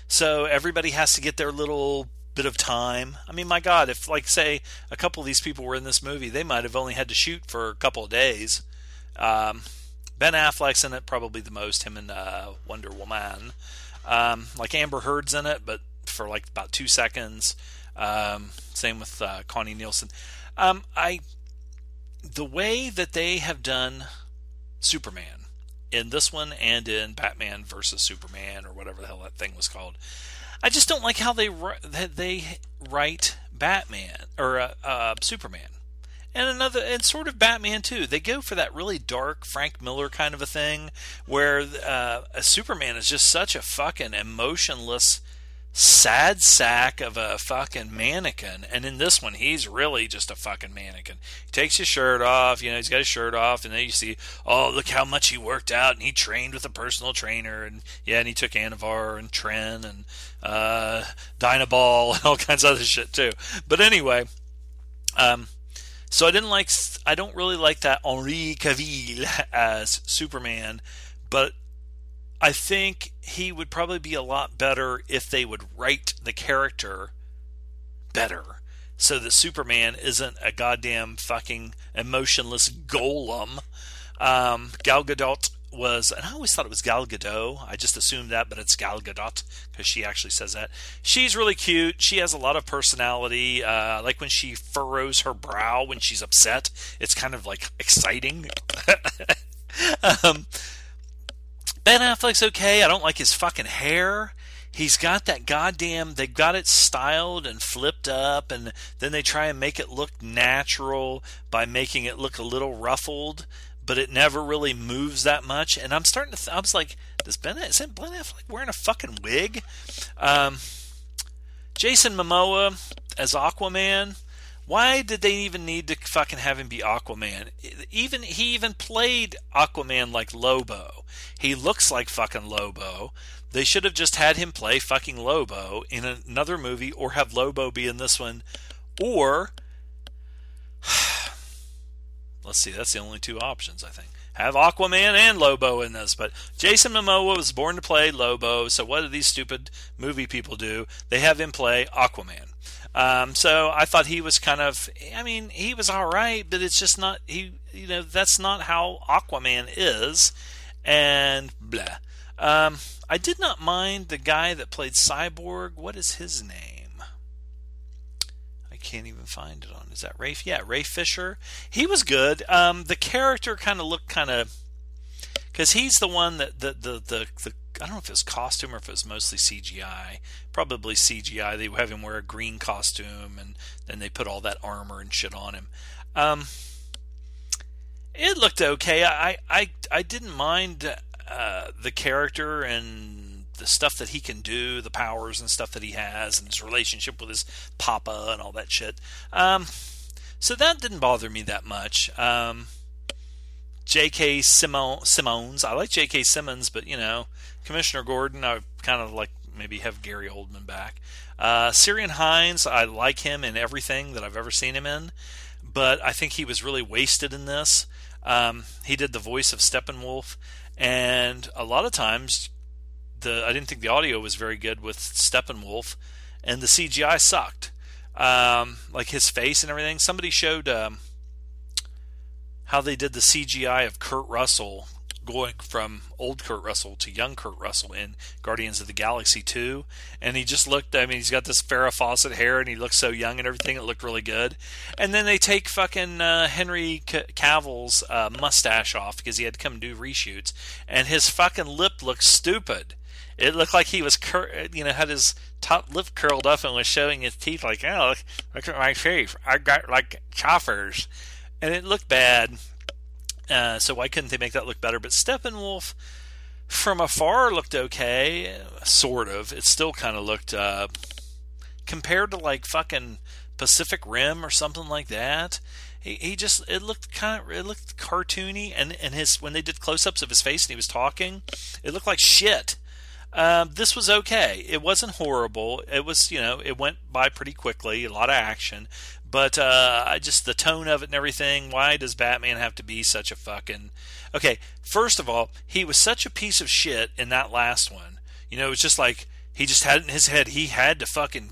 so everybody has to get their little bit of time. I mean, my God, if like say a couple of these people were in this movie, they might have only had to shoot for a couple of days. Um, ben Affleck's in it probably the most. Him and uh, Wonder Woman. Um, like Amber Heard's in it, but for like about two seconds. Um, same with uh, Connie Nielsen. Um, I the way that they have done Superman in this one and in Batman versus Superman or whatever the hell that thing was called. I just don't like how they they write Batman or uh, uh, Superman, and another and sort of Batman too. They go for that really dark Frank Miller kind of a thing, where uh, a Superman is just such a fucking emotionless sad sack of a fucking mannequin. And in this one, he's really just a fucking mannequin. He takes his shirt off, you know, he's got his shirt off, and then you see, oh, look how much he worked out, and he trained with a personal trainer, and yeah, and he took Anavar and Tren and uh, Dianabol <laughs> and all kinds of other shit too. But anyway, um, so I didn't like, I don't really like that Henri Cavill <laughs> as Superman, but I think he would probably be a lot better if they would write the character better so that Superman isn't a goddamn fucking emotionless golem. Um, Gal Gadot was, and I always thought it was Gal Gadot. I just assumed that, but it's Gal Gadot because she actually says that. She's really cute. She has a lot of personality. Uh, like when she furrows her brow when she's upset, it's kind of like exciting. <laughs> um, Ben Affleck's okay. I don't like his fucking hair. He's got that goddamn. They've got it styled and flipped up, and then they try and make it look natural by making it look a little ruffled, but it never really moves that much. And I'm starting to. Th- I was like, does Ben? Is Ben Affleck wearing a fucking wig? Um, Jason Momoa as Aquaman. Why did they even need to fucking have him be Aquaman? Even he even played Aquaman like Lobo. He looks like fucking Lobo. They should have just had him play fucking Lobo in another movie or have Lobo be in this one or <sighs> Let's see, that's the only two options I think. Have Aquaman and Lobo in this, but Jason Momoa was born to play Lobo, so what do these stupid movie people do? They have him play Aquaman. Um, so I thought he was kind of, I mean, he was all right, but it's just not, he, you know, that's not how Aquaman is. And blah. Um, I did not mind the guy that played Cyborg. What is his name? I can't even find it on. Is that Ray? Yeah, Ray Fisher. He was good. Um, the character kind of looked kind of because he's the one that the the the, the I don't know if it was costume or if it was mostly CGI. Probably CGI. They have him wear a green costume, and then they put all that armor and shit on him. Um, it looked okay. I I I didn't mind uh, the character and the stuff that he can do, the powers and stuff that he has, and his relationship with his papa and all that shit. Um, so that didn't bother me that much. Um, J.K. Simon, Simmons. I like J.K. Simmons, but you know, Commissioner Gordon, I kind of like maybe have Gary Oldman back. Uh, Ciarán Hinds, I like him in everything that I've ever seen him in, but I think he was really wasted in this. Um, he did the voice of Steppenwolf, and a lot of times, the I didn't think the audio was very good with Steppenwolf, and the CGI sucked. Um, like his face and everything. Somebody showed. Um, how they did the CGI of Kurt Russell going from old Kurt Russell to young Kurt Russell in Guardians of the Galaxy 2. And he just looked, I mean, he's got this Farrah Fawcett hair and he looks so young and everything. It looked really good. And then they take fucking uh, Henry Cavill's uh, mustache off because he had to come do reshoots. And his fucking lip looks stupid. It looked like he was, cur- you know, had his top lip curled up and was showing his teeth like, oh, look, look at my face. I got like choppers and it looked bad. Uh, so why couldn't they make that look better? But Steppenwolf, from afar, looked okay, sort of. It still kind of looked uh, compared to like fucking Pacific Rim or something like that. He, he just it looked kind of it looked cartoony and and his when they did close-ups of his face and he was talking, it looked like shit. Um, this was okay. It wasn't horrible. It was, you know, it went by pretty quickly. A lot of action, but uh, I just the tone of it and everything. Why does Batman have to be such a fucking? Okay, first of all, he was such a piece of shit in that last one. You know, it was just like he just had it in his head he had to fucking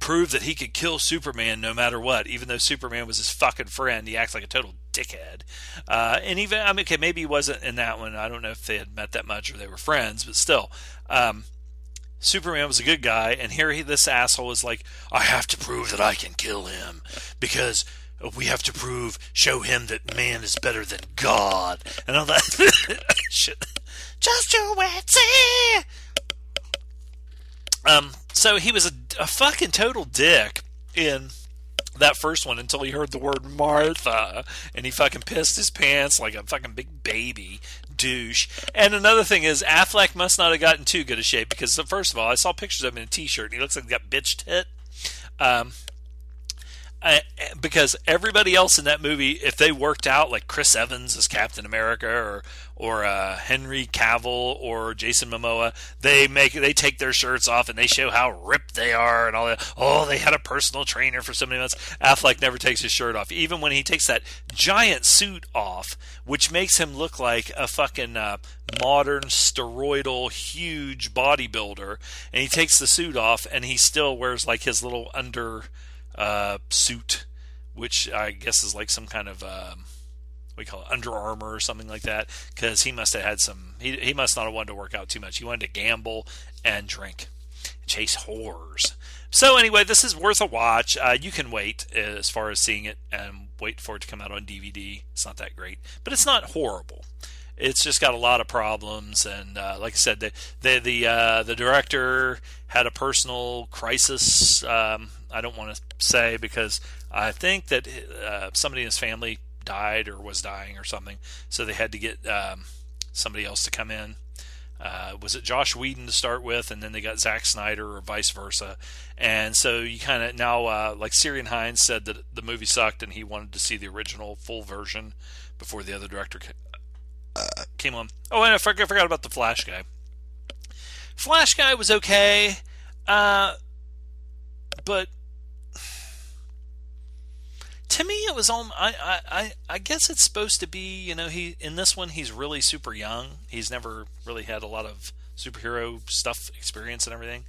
prove that he could kill Superman no matter what, even though Superman was his fucking friend. He acts like a total dickhead. Uh, and even, I mean, okay, maybe he wasn't in that one. I don't know if they had met that much or they were friends, but still. Um, Superman was a good guy, and here he, this asshole is like, I have to prove that I can kill him because we have to prove, show him that man is better than God, and all that <laughs> shit. Just you wait, see. Um, so he was a, a fucking total dick in that first one until he heard the word Martha and he fucking pissed his pants like a fucking big baby douche. And another thing is Affleck must not have gotten too good a shape because first of all, I saw pictures of him in a t-shirt and he looks like he got bitch tit. Um, I, because everybody else in that movie, if they worked out like Chris Evans as Captain America or or uh, Henry Cavill or Jason Momoa, they make they take their shirts off and they show how ripped they are and all that. Oh, they had a personal trainer for so many months. Affleck never takes his shirt off, even when he takes that giant suit off, which makes him look like a fucking uh, modern steroidal huge bodybuilder. And he takes the suit off and he still wears like his little under uh, suit, which I guess is like some kind of um, we call it Under Armour or something like that. Because he must have had some. He he must not have wanted to work out too much. He wanted to gamble and drink, chase whores. So anyway, this is worth a watch. Uh, you can wait as far as seeing it and wait for it to come out on DVD. It's not that great, but it's not horrible it's just got a lot of problems. And uh, like I said, the the the, uh, the director had a personal crisis. Um, I don't want to say because I think that uh, somebody in his family died or was dying or something, so they had to get um, somebody else to come in. Uh, was it Joss Whedon to start with, and then they got Zack Snyder, or vice versa. And so you kind of now, uh, like Ciarán Hinds said that the movie sucked, and he wanted to see the original full version before the other director uh, came on. Oh, and I forgot, I forgot about the Flash guy. Flash guy was okay, uh, but to me it was all I, I I guess it's supposed to be you know he in this one he's really super young. He's never really had a lot of superhero stuff experience and everything.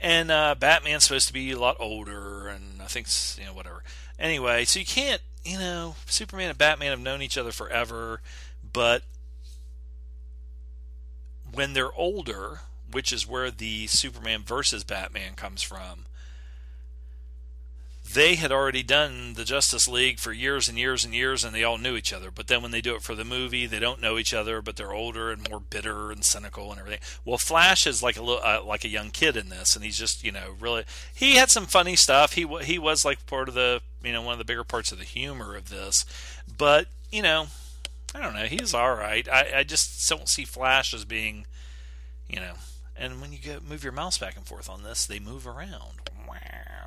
And uh, Batman's supposed to be a lot older and I think you know whatever. Anyway so you can't you know Superman and Batman have known each other forever but when they're older, which is where the Superman versus Batman comes from, they had already done the Justice League for years and years and years, and they all knew each other. But then when they do it for the movie, they don't know each other, but they're older and more bitter and cynical and everything. Well, Flash is like a little, uh, like a young kid in this, and he's just you know really he had some funny stuff. He he was like part of the you know one of the bigger parts of the humor of this, but you know I don't know. He's all right. I, I just don't see Flash as being, you know. And when you go move your mouse back and forth on this, they move around. Wow.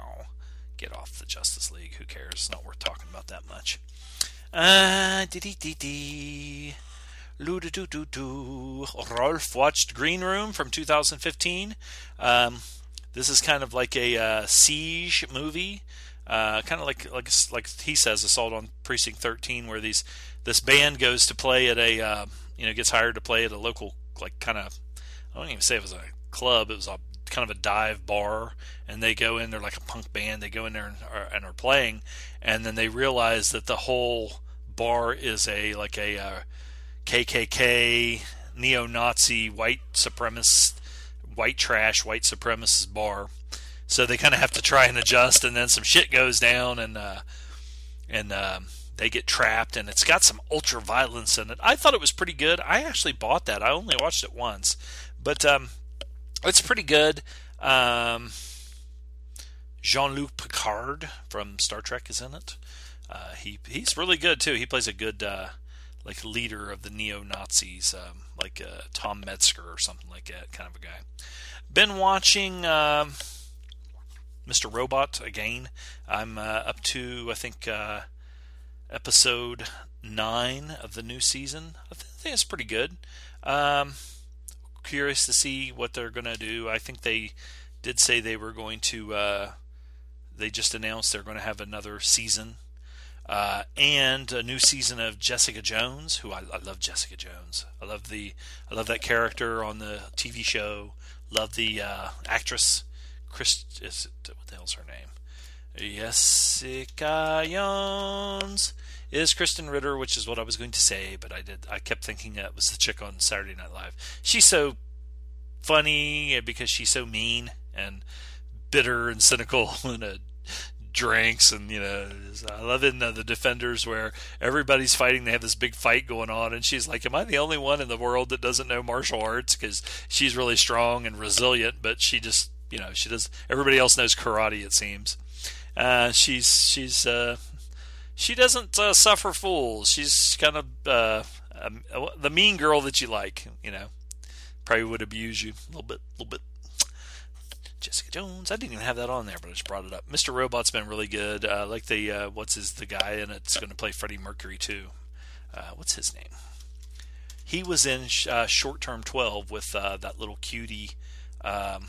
Get off the Justice League. Who cares? Not worth talking about that much. Uh, dee dee dee dee. Loo doo doo doo. Rolf watched Green Room from 2015. Um, this is kind of like a uh, siege movie, uh, kind of like like like he says, Assault on Precinct 13, where these this band goes to play at a uh, you know gets hired to play at a local like kind of I don't even say it was a club. It was a kind of a dive bar, and they go in. They're like a punk band. They go in there and are, and are playing, and then they realize that the whole bar is a like a uh, KKK neo-Nazi white supremacist white trash white supremacist bar. So they kind of have to try and adjust, and then some shit goes down, and uh, and um, they get trapped, and it's got some ultra violence in it. I thought it was pretty good. I actually bought that. I only watched it once, but um, it's pretty good. Um, Jean Luc Picard from Star Trek is in it. Uh, he he's really good too. He plays a good uh, like leader of the neo Nazis, um, like uh, Tom Metzger or something like that, kind of a guy. Been watching. Um, Mr. Robot again. I'm uh, up to I think uh, episode nine of the new season. I think it's pretty good. Um, curious to see what they're gonna do. I think they did say they were going to. Uh, they just announced they're going to have another season uh, and a new season of Jessica Jones, who I, I, love Jessica Jones. I love the I love that character on the TV show. Love the uh, actress Chris. Is it, what the hell's her name? Jessica Jones is Krysten Ritter, which is what I was going to say, but I did. I kept thinking that was the chick on Saturday Night Live. She's so funny because she's so mean and bitter and cynical <laughs> and a drinks and you know i love it in the, the, defenders where everybody's fighting they have this big fight going on and she's like am i the only one in the world that doesn't know martial arts because she's really strong and resilient but she just you know she does everybody else knows karate it seems uh, she's she's uh, she doesn't uh, suffer fools she's kind of uh, um, the mean girl that you like you know probably would abuse you a little bit a little bit Jessica Jones. I didn't even have that on there, but I just brought it up. Mr. Robot's been really good. Uh, like the uh, what's his the guy in it's going to play Freddie Mercury too. Uh, what's his name? He was in uh, Short Term Twelve with uh, that little cutie. Um,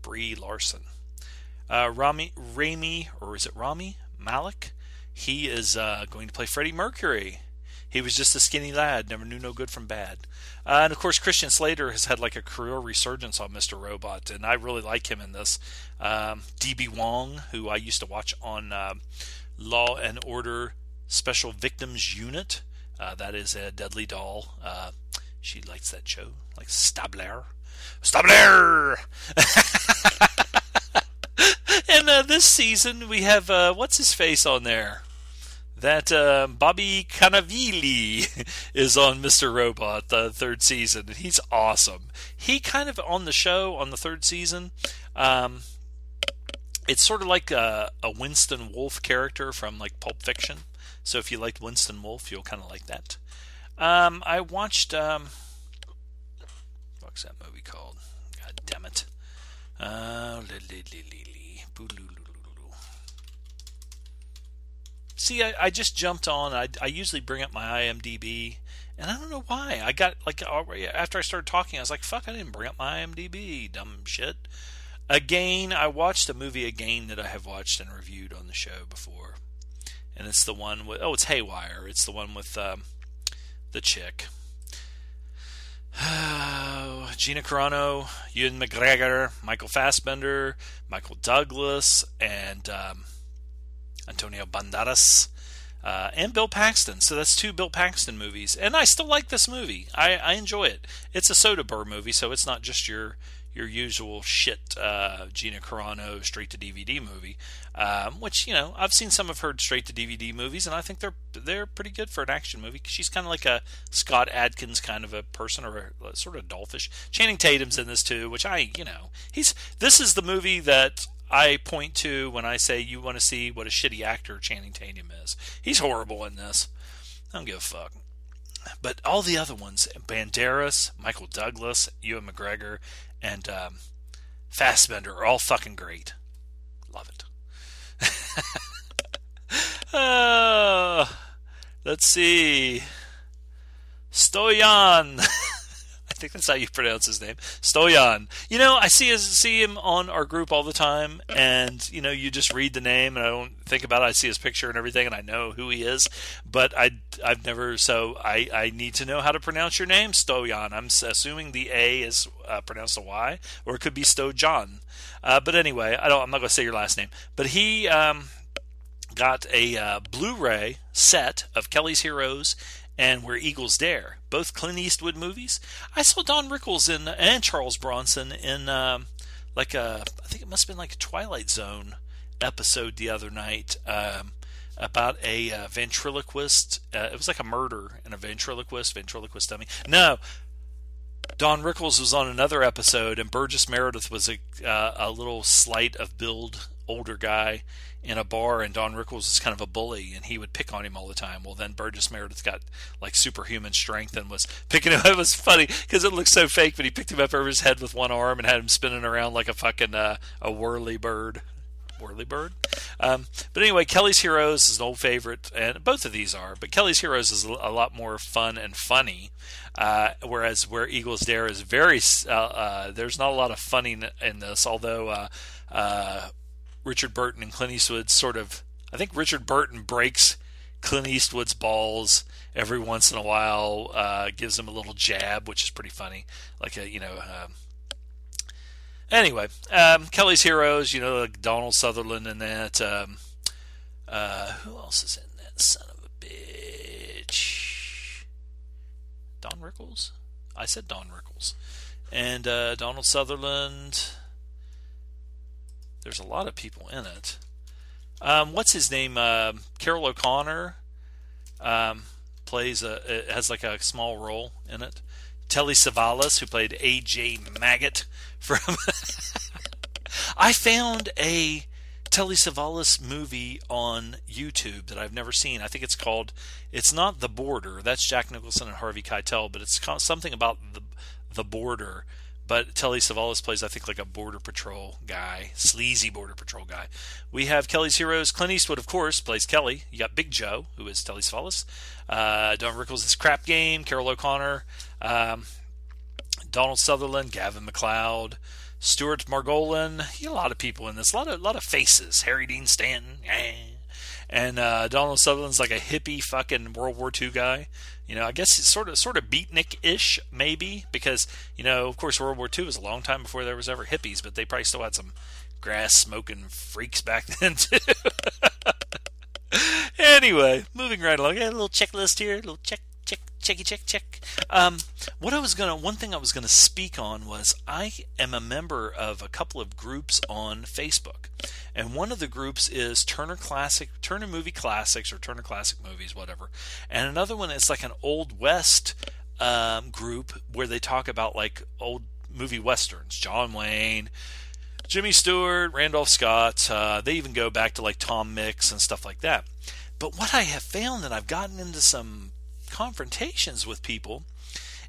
Brie Larson. Uh, Rami Rami or is it Rami Malek? He is going to play Freddie Mercury he was just a skinny lad, never knew no good from bad. Uh, and of course, Christian Slater has had like a career resurgence on Mr. Robot, and I really like him in this. Um, DB Wong, who I used to watch on uh, Law and Order Special Victims Unit, uh, that is a Deadly Doll. Uh, she likes that show, like Stabler. Stabler! <laughs> <laughs> and uh, this season we have uh, what's his face on there? that uh, Bobby Cannavale <laughs> is on Mr. Robot, the third season. And he's awesome. He kind of on the show on the third season. Um, it's sort of like a, a, Winston Wolfe character from like Pulp Fiction. So if you liked Winston Wolfe, you'll kind of like that. Um, I watched. Um, what's that movie called? God damn it. See, I, I just jumped on. I, I usually bring up my IMDb, and I don't know why. I got like after I started talking, I was like, "Fuck! I didn't bring up my IMDb, dumb shit." Again, I watched a movie again that I have watched and reviewed on the show before, and it's the one with oh, it's Haywire. It's the one with um, the chick. <sighs> Gina Carano, Ewan McGregor, Michael Fassbender, Michael Douglas, and um, Antonio Banderas, uh, and Bill Paxton. So that's two Bill Paxton movies, and I still like this movie. I, I enjoy it. It's a Soderbergh movie, so it's not just your your usual shit uh, Gina Carano straight to DVD movie, um, which you know I've seen some of her straight to DVD movies, and I think they're they're pretty good for an action movie. She's kind of like a Scott Adkins kind of a person, or a, sort of dolphish. Channing Tatum's in this too, which I you know he's this is the movie that I point to when I say you want to see what a shitty actor Channing Tatum is. He's horrible in this. I don't give a fuck. But all the other ones, Banderas, Michael Douglas, Ewan McGregor, and um, Fassbender are all fucking great. Love it. <laughs> uh, let's see. Stoyan. <laughs> I <laughs> think that's how you pronounce his name, Stoyan. You know, I see his, see him on our group all the time, and you know, you just read the name, and I don't think about it. I see his picture and everything, and I know who he is, but I I've never. So I I need to know how to pronounce your name, Stoyan. I'm assuming the A is uh, pronounced a Y, or it could be Stojan. Uh, but anyway, I don't. I'm not going to say your last name, but he. Um, got a uh, Blu-ray set of Kelly's Heroes and Where Eagles Dare, both Clint Eastwood movies. I saw Don Rickles in and Charles Bronson in um, like a I think it must have been like a Twilight Zone episode the other night um, about a uh, ventriloquist. Uh, it was like a murder and a ventriloquist, ventriloquist dummy. No. Don Rickles was on another episode, and Burgess Meredith was a uh, a little slight of build older guy in a bar, and Don Rickles was kind of a bully, and he would pick on him all the time. Well, then Burgess Meredith got like superhuman strength and was picking him. <laughs> It was funny because it looked so fake, but he picked him up over his head with one arm and had him spinning around like a fucking uh, a whirly bird. Whirly Bird. Um, but anyway, Kelly's Heroes is an old favorite, and both of these are. But Kelly's Heroes is a lot more fun and funny, uh, whereas where Eagles Dare is very uh, uh, there's not a lot of funny in this. Although uh, uh, Richard Burton and Clint Eastwood sort of, I think Richard Burton breaks Clint Eastwood's balls every once in a while, uh, gives him a little jab, which is pretty funny, like a you know. Um, Anyway, um, Kelly's Heroes, you know, like Donald Sutherland and that. Um, uh, who else is in that son of a bitch? Don Rickles? I said Don Rickles. And uh, Donald Sutherland. There's a lot of people in it. Um, what's his name? Uh, Carroll O'Connor um, plays a has like a small role in it. Telly Savalas, who played A.J. Maggot from. <laughs> I found a Telly Savalas movie on YouTube that I've never seen. I think it's called. It's not The Border. That's Jack Nicholson and Harvey Keitel, but it's something about the the border. But Telly Savalas plays, I think, like a border patrol guy, sleazy border patrol guy. We have Kelly's heroes. Clint Eastwood, of course, plays Kelly. You got Big Joe, who is Telly Savalas. Uh, Don Rickles is Crap Game. Carroll O'Connor. Um, Donald Sutherland, Gavin MacLeod, Stuart Margolin. A lot of people in this. A lot of a lot of faces. Harry Dean Stanton. And uh, Donald Sutherland's like a hippie fucking World War II guy. You know, I guess it's sort of sort of beatnik-ish maybe because you know, of course, World War II was a long time before there was ever hippies, but they probably still had some grass smoking freaks back <laughs> then too. <laughs> anyway, moving right along. Yeah, a little checklist here, a little check checky check check. Um, what I was gonna, one thing I was gonna speak on was I am a member of a couple of groups on Facebook, and one of the groups is Turner Classic, Turner Movie Classics, or Turner Classic Movies, whatever, and another one is like an Old West um, group where they talk about like old movie westerns, John Wayne. Jimmy Stewart, Randolph Scott, uh, they even go back to like Tom Mix and stuff like that. But what I have found, and I've gotten into some confrontations with people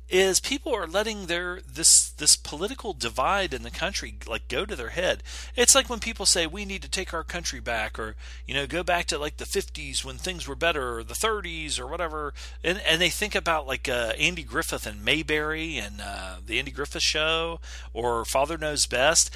is people are letting their this this political divide in the country like go to their head. It's like when people say we need to take our country back or you know go back to like the 50s when things were better or the 30s or whatever. And and they think about like uh, Andy Griffith and Mayberry and uh, the Andy Griffith show or Father Knows Best.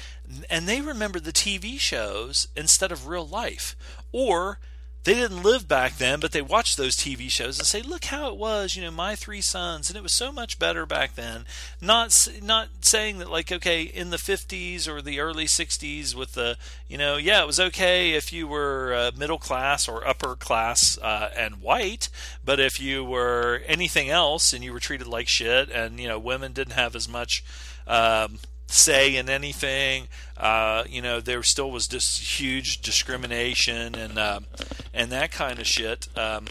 And they remember the TV shows instead of real life. Or they didn't live back then, but they watched those TV shows and say, "Look how it was, you know, my three sons, and it was so much better back then." Not not saying that like okay, in the 50s or the early 60s with the, you know, yeah, it was okay if you were uh, middle class or upper class uh, and white, but if you were anything else and you were treated like shit, and you know, women didn't have as much um, say in anything. Uh, you know, there still was this huge discrimination and uh, and that kind of shit. Um,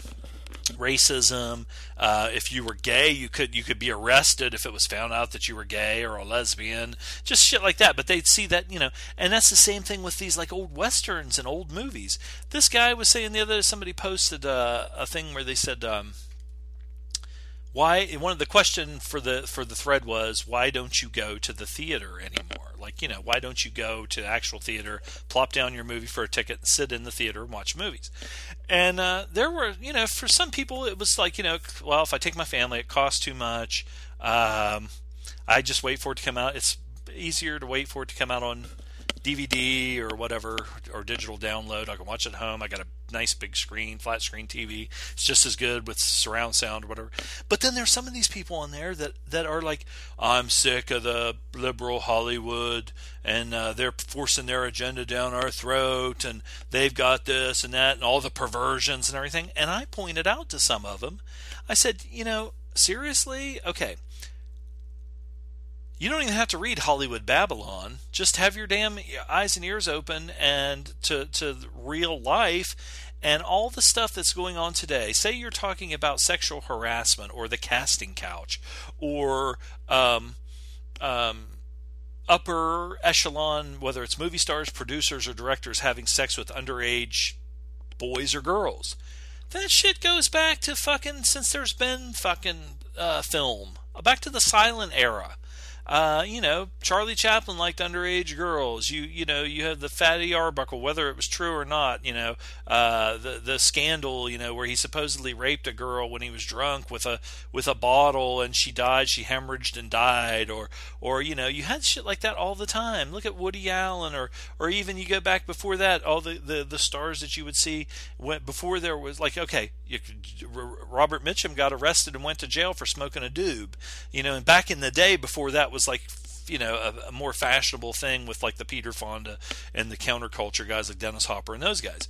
racism. Uh, if you were gay, you could you could be arrested if it was found out that you were gay or a lesbian. Just shit like that. But they'd see that you know, and that's the same thing with these like old westerns and old movies. This guy was saying the other day somebody posted uh, a thing where they said. Um, why one of the question for the for the thread was why don't you go to the theater anymore? Like you know why don't you go to actual theater plop down your movie for a ticket and sit in the theater and watch movies? And uh, there were you know for some people it was like you know well if i take my family it costs too much. Um, i just wait for it to come out. It's easier to wait for it to come out on DVD or whatever or digital download. I can watch at home. I got a nice big screen, flat screen TV. It's just as good with surround sound or whatever. But then there's some of these people on there that that are like, I'm sick of the liberal Hollywood and uh, they're forcing their agenda down our throat and they've got this and that and all the perversions and everything. And I pointed out to some of them, I said, you know, seriously, okay you don't even have to read Hollywood Babylon. Just have your damn eyes and ears open and to to real life and all the stuff that's going on today. Say you're talking about sexual harassment or the casting couch or um, um, upper echelon, whether it's movie stars, producers, or directors having sex with underage boys or girls. That shit goes back to fucking since there's been fucking uh, film, back to the silent era. Uh, you know, Charlie Chaplin liked underage girls. You you know, you have the Fatty Arbuckle, whether it was true or not. You know, uh, the the scandal. You know, where he supposedly raped a girl when he was drunk with a with a bottle, and she died. She hemorrhaged and died. Or or you know, you had shit like that all the time. Look at Woody Allen, or or even you go back before that, all the the, the stars that you would see when before there was like okay, you, Robert Mitchum got arrested and went to jail for smoking a doob. You know, and back in the day before that was like you know a, a, more fashionable thing with like the Peter Fonda and the counterculture guys like Dennis Hopper and those guys.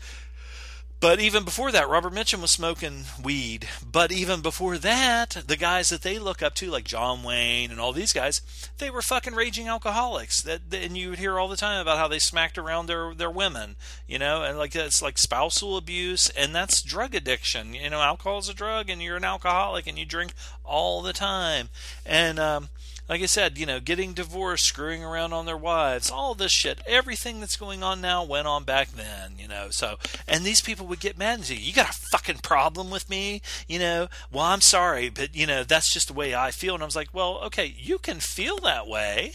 But even before that, Robert Mitchum was smoking weed. But even before that, the guys that they look up to, like John Wayne and all these guys, they were fucking raging alcoholics. That and you would hear all the time about how they smacked around their their women, you know, and like it's like spousal abuse, and that's drug addiction. You know, alcohol is a drug, and you're an alcoholic, and you drink all the time, and um, like I said, you know, getting divorced, screwing around on their wives, all this shit, everything that's going on now went on back then, you know. So, and these people would get mad and say, "You got a fucking problem with me?" You know. Well, I'm sorry, but you know, that's just the way I feel. And I was like, "Well, okay, you can feel that way."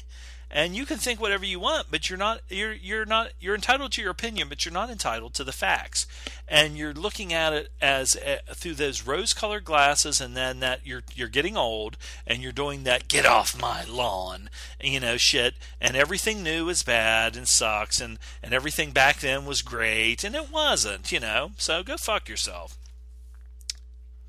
And you can think whatever you want but you're not you're you're not you're entitled to your opinion but you're not entitled to the facts. And you're looking at it as uh, through those rose colored glasses and then that you're you're getting old and you're doing that get off my lawn you know shit. And everything new is bad and sucks and and everything back then was great and it wasn't you know. So go fuck yourself.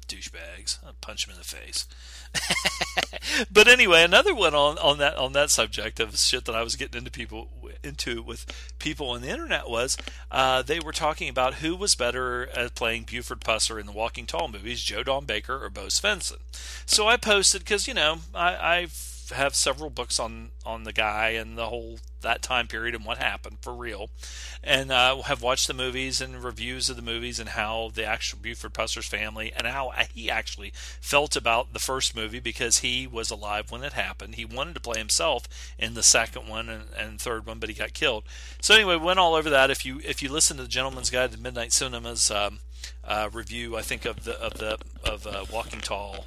Douchebags. I'll punch them in the face <laughs> but anyway, another one on, on that on that subject of shit that I was getting into people into with people on the internet was uh, they were talking about who was better at playing Buford Pusser in the Walking Tall movies, Joe Don Baker or Bo Svenson. So I posted because you know I, I've have several books on on the guy and the whole that time period and what happened for real, and uh, have watched the movies and reviews of the movies and how the actual Buford Pusser's family and how he actually felt about the first movie because he was alive when it happened. He wanted to play himself in the second one and, and third one, but he got killed. So anyway, went all over that. If you if you listen to the Gentleman's Guide to Midnight Cinemas um, uh, review, I think of the of the of uh, Walking Tall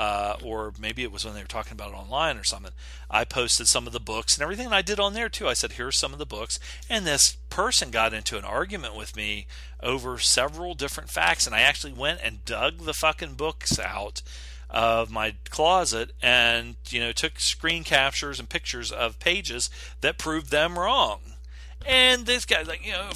uh, or maybe it was when they were talking about it online or something. I posted some of the books and everything, I did on there too. I said, "Here's some of the books," and this person got into an argument with me over several different facts, and I actually went and dug the fucking books out of my closet and you know took screen captures and pictures of pages that proved them wrong. And this guy's like, you know,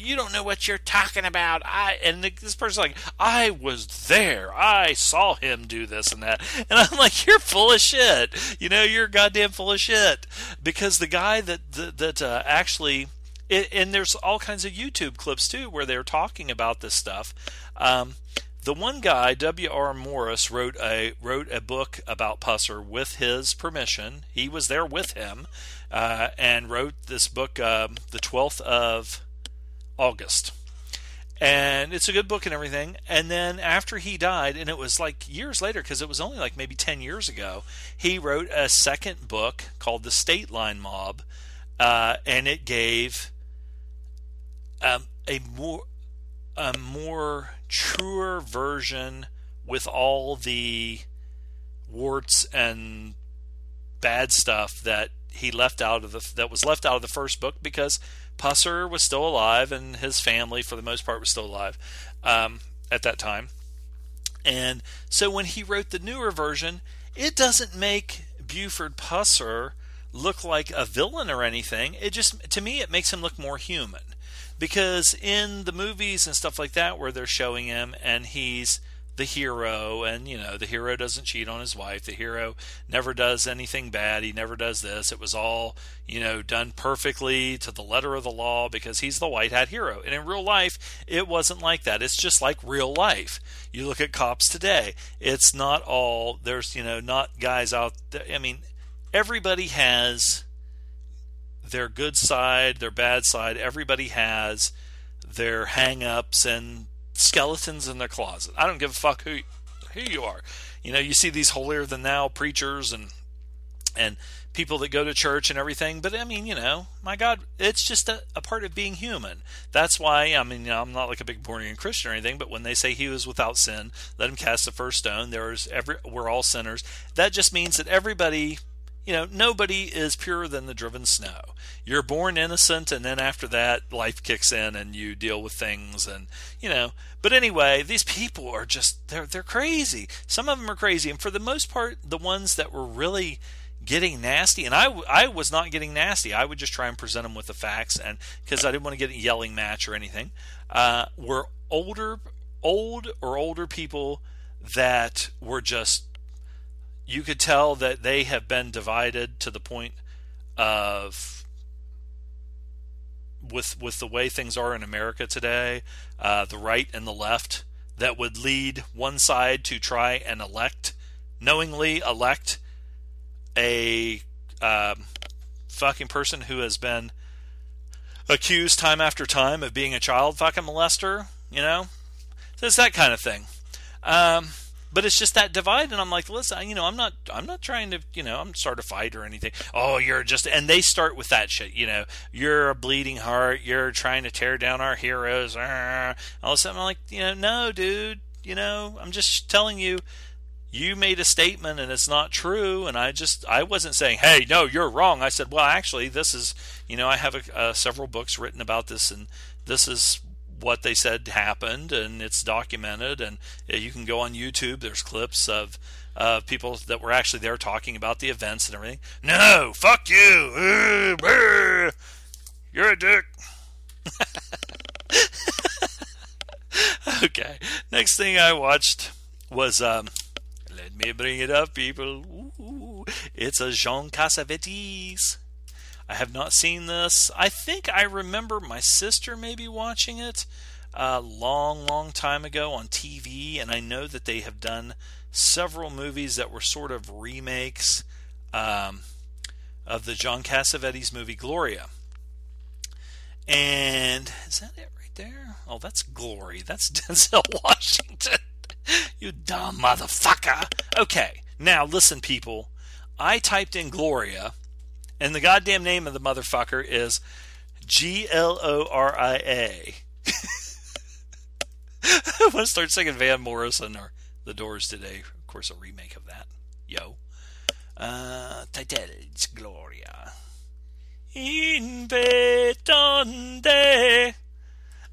you don't know what you're talking about. I and this person's like, I was there. I saw him do this and that. And I'm like, you're full of shit. You know, you're goddamn full of shit because the guy that that, that uh, actually. It, and there's all kinds of YouTube clips too where they're talking about this stuff. Um, the one guy, W.R. Morris, wrote a wrote a book about Pusser with his permission. He was there with him, uh, and wrote this book, uh, the twelfth of August. And it's a good book and everything. And then after he died, and it was like years later, because it was only like maybe 10 years ago, he wrote a second book called The State Line Mob. Uh, and it gave um, a more a more truer version with all the warts and bad stuff that he left out of the that was left out of the first book because Pusser was still alive, and his family, for the most part, was still alive um, at that time. And so when he wrote the newer version, it doesn't make Buford Pusser look like a villain or anything. It just, to me, it makes him look more human. Because in the movies and stuff like that, where they're showing him and he's the hero and you know the hero doesn't cheat on his wife. The hero never does anything bad. He never does this. It was all you know done perfectly to the letter of the law because he's the white hat hero. And in real life it wasn't like that. It's just like real life. You look at cops today. It's not all there's you know not guys out there. I mean everybody has their good side their bad side. Everybody has their hang-ups and skeletons in their closet. I don't give a fuck who who you are. You know, you see these holier than thou preachers and and people that go to church and everything. But I mean, you know, my God, it's just a, a part of being human. That's why I mean, you know, I'm not like a big born again Christian or anything. But when they say he was without sin, let him cast the first stone. There's every we're all sinners. That just means that everybody you know, nobody is purer than the driven snow. You're born innocent, and then after that, life kicks in, and you deal with things, and you know. But anyway, these people are just—they're they're crazy. Some of them are crazy, and for the most part, the ones that were really getting nasty, and I I was not getting nasty. I would just try and present them with the facts, and because I didn't want to get a yelling match or anything, uh, were older, old or older people that were just you could tell that they have been divided to the point of with with the way things are in America today, uh, the right and the left that would lead one side to try and elect knowingly elect a um, fucking person who has been accused time after time of being a child fucking molester. You know, so it's that kind of thing. Um, but it's just that divide and i'm like listen you know i'm not i'm not trying to you know i'm start a fight or anything. Oh you're just and they start with that shit you know. You're a bleeding heart. You're trying to tear down our heroes. All of a sudden i'm like you know no dude you know i'm just telling you you made a statement and it's not true and i just i wasn't saying hey no you're wrong. I said well actually this is you know i have a, uh, several books written about this and this is what they said happened, and it's documented. And you can go on YouTube. There's clips of uh, people that were actually there talking about the events and everything. No, fuck you. You're a dick. <laughs> okay. Next thing I watched was um, let me bring it up, people. Ooh, it's a Jean Cassavetes I have not seen this. I think I remember my sister maybe watching it a uh, long, long time ago on TV, and I know that they have done several movies that were sort of remakes um, of the John Cassavetes movie Gloria. And is that it right there? Oh, that's Glory. That's <laughs> Denzel Washington. you dumb motherfucker. Okay, now listen, people. I typed in Gloria and the goddamn name of the motherfucker is G L O R I A. I want to start singing Van Morrison or The Doors today. Of course, a remake of that. Yo. Uh, Titels Gloria. In donde.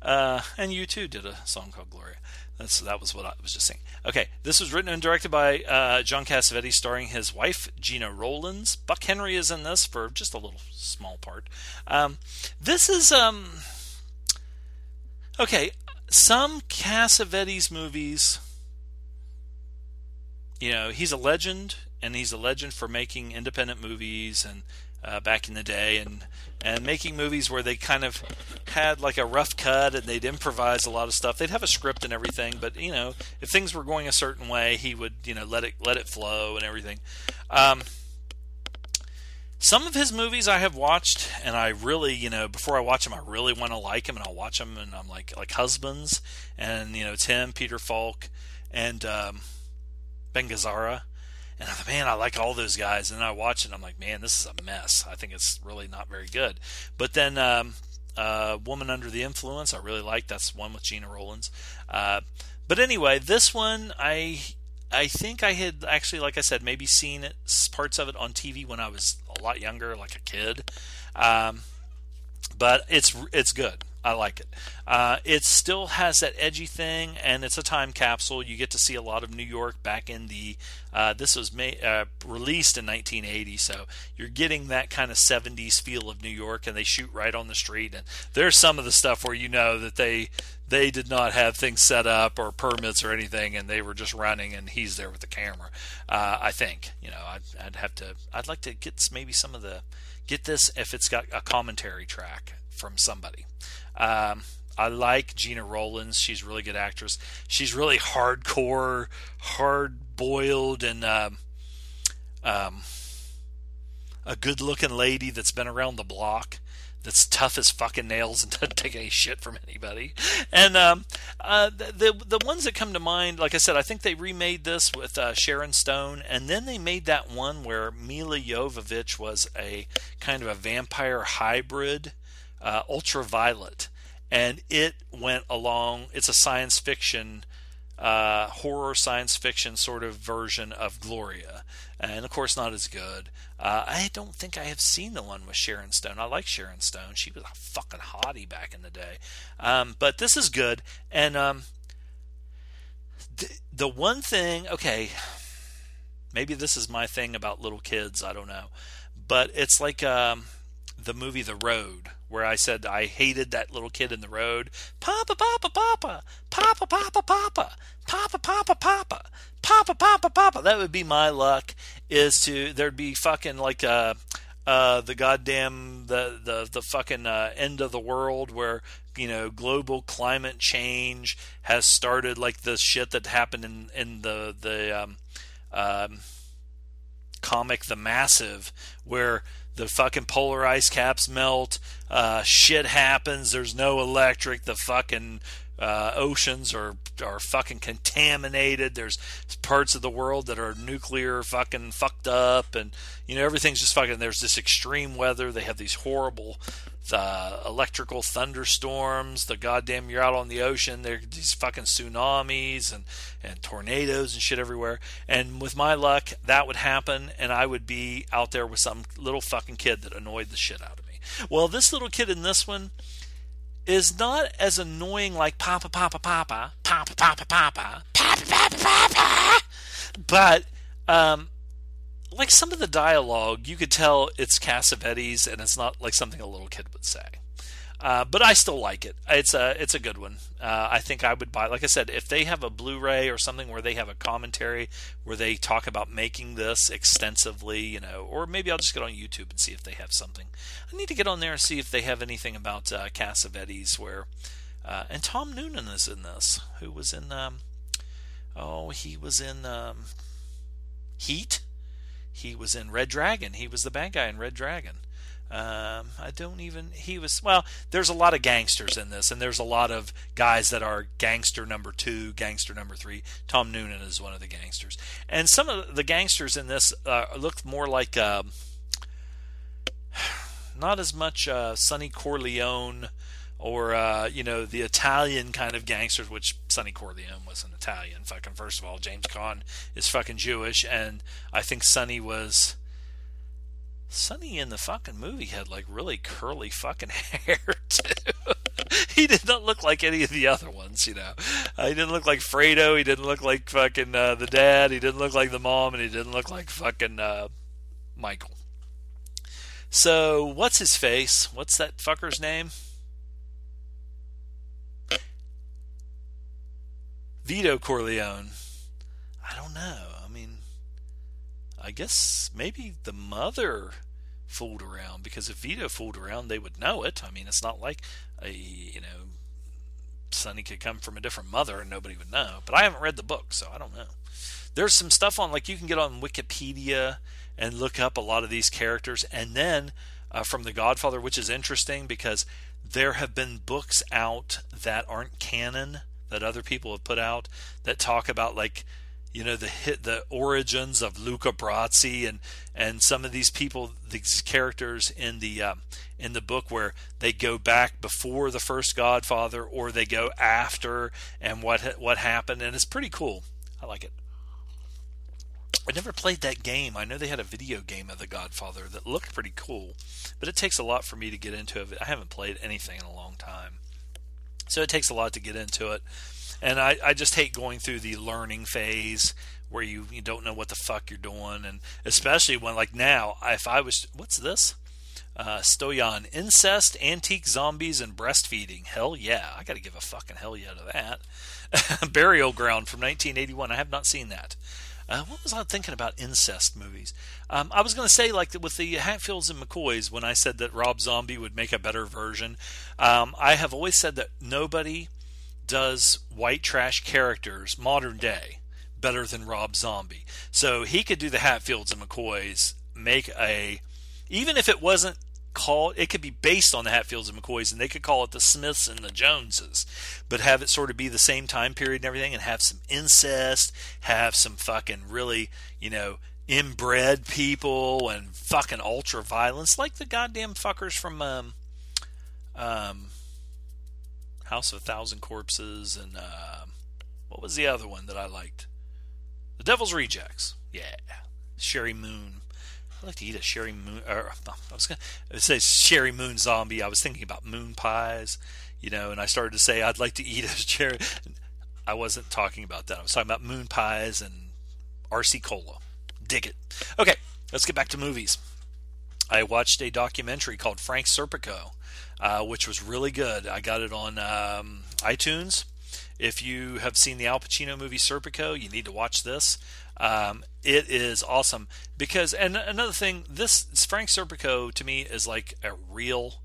Uh, and U2 did a song called Gloria. That's that was what I was just saying. Okay, this was written and directed by uh, John Cassavetes, starring his wife Gena Rowlands. Buck Henry is in this for just a little small part. Um, this is um, okay. Some Cassavetes movies, you know, he's a legend, and he's a legend for making independent movies and uh, back in the day, and and making movies where they kind of had like a rough cut and they'd improvise a lot of stuff. They'd have a script and everything, but you know, if things were going a certain way, he would you know let it let it flow and everything. Um, some of his movies I have watched, and I really, you know, before I watch them, I really want to like him, and I'll watch them, and I'm like, like Husbands, and you know, it's him, Peter Falk, and um, Ben Gazzara. And I thought, man, I like all those guys. And then I watch it, and I'm like, man, this is a mess. I think it's really not very good. But then, um, uh, Woman Under the Influence, I really like. That's one with Gena Rowlands. Uh, but anyway, this one, I I think I had actually, like I said, maybe seen it, parts of it on TV when I was a lot younger, like a kid. Um, but it's it's good. I like it. Uh, it still has that edgy thing, and it's a time capsule. You get to see a lot of New York back in the. Uh, this was May, uh, released in 1980, so you're getting that kind of 70s feel of New York, and they shoot right on the street. And there's some of the stuff where you know that they they did not have things set up or permits or anything, and they were just running, and he's there with the camera. Uh, I think you know I'd, I'd have to. I'd like to get maybe some of the get this if it's got a commentary track from somebody. Um, I like Gena Rowlands. She's a really good actress. She's really hardcore, hard boiled, and um, um, a good looking lady that's been around the block. That's tough as fucking nails and <laughs> doesn't take any shit from anybody. And um, Uh, the, the, ones that come to mind, like I said, I think they remade this with uh, Sharon Stone, and then they made that one where Milla Jovovich was a kind of a vampire hybrid, uh, Ultraviolet, and it went along. It's a science fiction uh, horror science fiction sort of version of Gloria, and of course not as good. Uh, I don't think I have seen the one with Sharon Stone. I like Sharon Stone; she was a fucking hottie back in the day. Um, but this is good, and um, the, the one thing, okay, maybe this is my thing about little kids. I don't know, but it's like um, the movie The Road where I said I hated that little kid in the road. Papa, Papa, Papa, Papa, Papa, Papa, Papa, Papa, Papa, Papa, Papa, Papa. That would be my luck. Is to there'd be fucking like uh uh the goddamn the the the fucking uh, end of the world where you know global climate change has started like the shit that happened in in the the um, um comic The Massive where the fucking polar ice caps melt, uh, shit happens, there's no electric, the fucking uh, oceans are are fucking contaminated. There's parts of the world that are nuclear fucking fucked up, and you know everything's just fucking. There's this extreme weather. They have these horrible uh, electrical thunderstorms. The goddamn you're out on the ocean. There's these fucking tsunamis and and tornadoes and shit everywhere. And with my luck, that would happen, and I would be out there with some little fucking kid that annoyed the shit out of me. Well, this little kid in this one is not as annoying like Papa Papa Papa Papa Papa Papa Papa Papa Papa, but um, like some of the dialogue, you could tell it's Cassavetes, and it's not like something a little kid would say. Uh, but I still like it. It's a it's a good one. Uh, I think I would buy. Like I said, if they have a Blu-ray or something where they have a commentary where they talk about making this extensively, you know, or maybe I'll just get on YouTube and see if they have something. I need to get on there and see if they have anything about uh, Cassavetes where. Uh, and Tom Noonan is in this, who was in. Um, oh, he was in um, Heat. He was in Red Dragon. He was the bad guy in Red Dragon. Um, I don't even. He was well. There's a lot of gangsters in this, and there's a lot of guys that are gangster number two, gangster number three. Tom Noonan is one of the gangsters, and some of the gangsters in this uh, look more like uh, not as much uh, Sonny Corleone or uh, you know the Italian kind of gangsters, which Sonny Corleone was an Italian. Fucking first of all, James Caan is fucking Jewish, and I think Sonny was Sonny in the fucking movie had like really curly fucking <laughs> hair too. he did not look like any of the other ones, you know. Uh, he didn't look like Fredo. He didn't look like fucking uh, the dad. He didn't look like the mom, and he didn't look like fucking uh, Michael. So what's his face? What's that fucker's name? Vito Corleone. I don't know. I guess maybe the mother fooled around because if Vito fooled around, they would know it. I mean, it's not like a you know Sonny could come from a different mother and nobody would know. But I haven't read the book, so I don't know. There's some stuff on like you can get on Wikipedia and look up a lot of these characters, and then uh, from The Godfather, which is interesting because there have been books out that aren't canon that other people have put out that talk about like you know the hit the origins of Luca Brasi and and some of these people these characters in the um, in the book where they go back before the first Godfather or they go after and what what happened and it's pretty cool. I like it. I never played that game. I know they had a video game of The Godfather that looked pretty cool, but it takes a lot for me to get into it. I haven't played anything in a long time. So it takes a lot to get into it and I, I just hate going through the learning phase where you, you don't know what the fuck you're doing. And especially when like now if i was what's this? Uh, stoyan incest antique zombies and breastfeeding. Hell yeah. I gotta give a fucking hell yeah to that. <laughs> Burial ground from 1981 i have not seen that. Uh, what was I thinking about incest movies? Um, I was going to say, like with the Hatfields and McCoys, when I said that Rob Zombie would make a better version, um, I have always said that nobody does white trash characters modern day better than Rob Zombie. So he could do the Hatfields and McCoys, make a even if it wasn't called it could be based on the Hatfields and McCoys, and they could call it the Smiths and the Joneses, but have it sort of be the same time period and everything, and have some incest, have some fucking really, you know, inbred people and fucking ultra violence, like the goddamn fuckers from um, um, House of a Thousand Corpses, and uh, what was the other one that I liked? The Devil's Rejects. Yeah, Sheri Moon. I like to eat a Sherry Moon. Or <laughs> I was gonna say Sheri Moon Zombie. I was thinking about moon pies, you know, and I started to say I'd like to eat a <laughs> Sherry. I wasn't talking about that. I was talking about moon pies and RC cola. Dig it. Okay, let's get back to movies. I watched a documentary called Frank Serpico, uh, which was really good. I got it on um, iTunes. If you have seen the Al Pacino movie Serpico, you need to watch this. Um, it is awesome because, and another thing, this Frank Serpico to me is like a real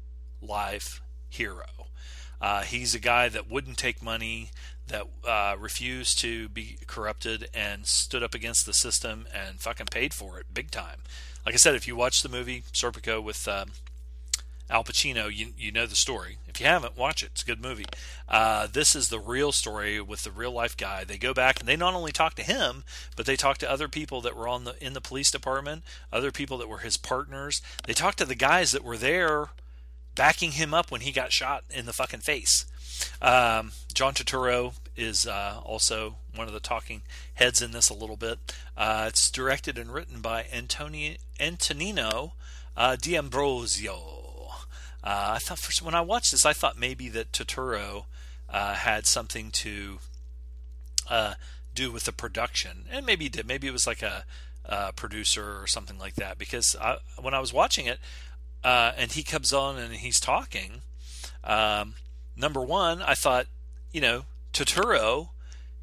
life hero. Uh, he's a guy that wouldn't take money, that uh, refused to be corrupted, and stood up against the system and fucking paid for it big time. Like I said, if you watch the movie Serpico with um, Al Pacino, you you know the story. If you haven't, watch it. It's a good movie. Uh, this is the real story with the real life guy. They go back and they not only talk to him, but they talk to other people that were on the in the police department, other people that were his partners. They talk to the guys that were there backing him up when he got shot in the fucking face. Um, John Turturro is uh, also one of the talking heads in this a little bit. Uh, it's directed and written by Antoni- Antonino uh, D'Ambrosio. Uh, I thought for, when I watched this, I thought maybe that Turturro uh, had something to uh, do with the production, and maybe did. Maybe it was like a, a producer or something like that. Because I, when I was watching it, uh, and he comes on and he's talking, um, number one, I thought, you know, Turturro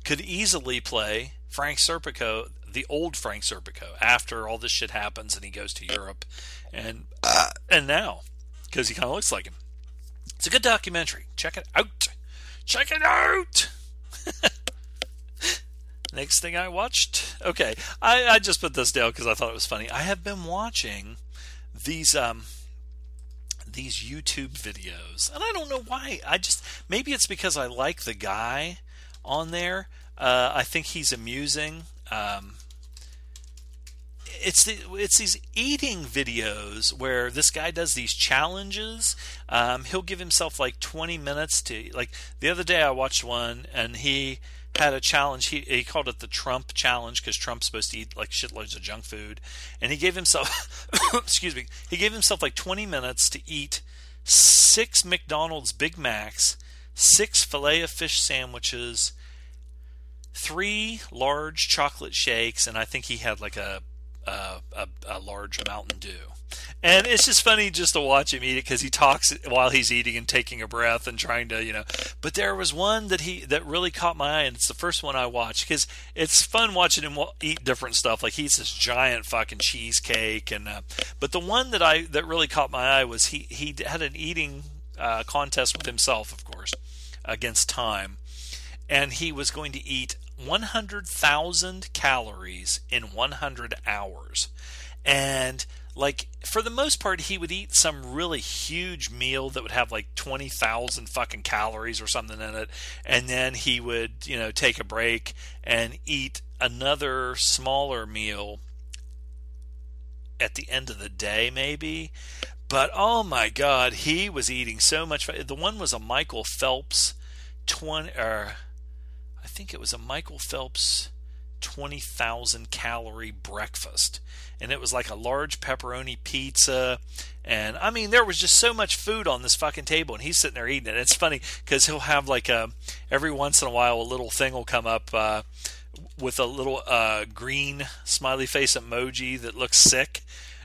could easily play Frank Serpico, the old Frank Serpico, after all this shit happens and he goes to Europe, and and now because he kind of looks like him. It's a good documentary. Check it out. Check it out. <laughs> Next thing I watched. Okay, I, I just put this down because I thought it was funny. I have been watching these um these YouTube videos, and I don't know why. I just maybe it's because I like the guy on there. Uh, I think he's amusing. Um, it's the, it's these eating videos where this guy does these challenges. Um, he'll give himself like 20 minutes to like the other day I watched one and he had a challenge. He he called it the Trump challenge because Trump's supposed to eat like shitloads of junk food, and he gave himself <coughs> excuse me he gave himself like 20 minutes to eat six McDonald's Big Macs, six filet of fish sandwiches, three large chocolate shakes, and I think he had like a a, a, large Mountain Dew. And it's just funny just to watch him eat it because he talks while he's eating and taking a breath and trying to, you know. But there was one that he that really caught my eye, and it's the first one I watched because it's fun watching him eat different stuff. Like he eats this giant fucking cheesecake, and uh, but the one that I that really caught my eye was he he had an eating uh, contest with himself, of course, against time, and he was going to eat 100,000 calories in 100 hours. And like for the most part he would eat some really huge meal that would have like 20,000 fucking calories or something in it and then he would, you know, take a break and eat another smaller meal at the end of the day maybe. But oh my god, he was eating so much the one was a Michael Phelps 20 or er, think it was a Michael Phelps 20,000 calorie breakfast. And it was like a large pepperoni pizza. And I mean, there was just so much food on this fucking table. And he's sitting there eating it. It's funny because he'll have like a, every once in a while, a little thing will come up uh, with a little uh, green smiley face emoji that looks sick.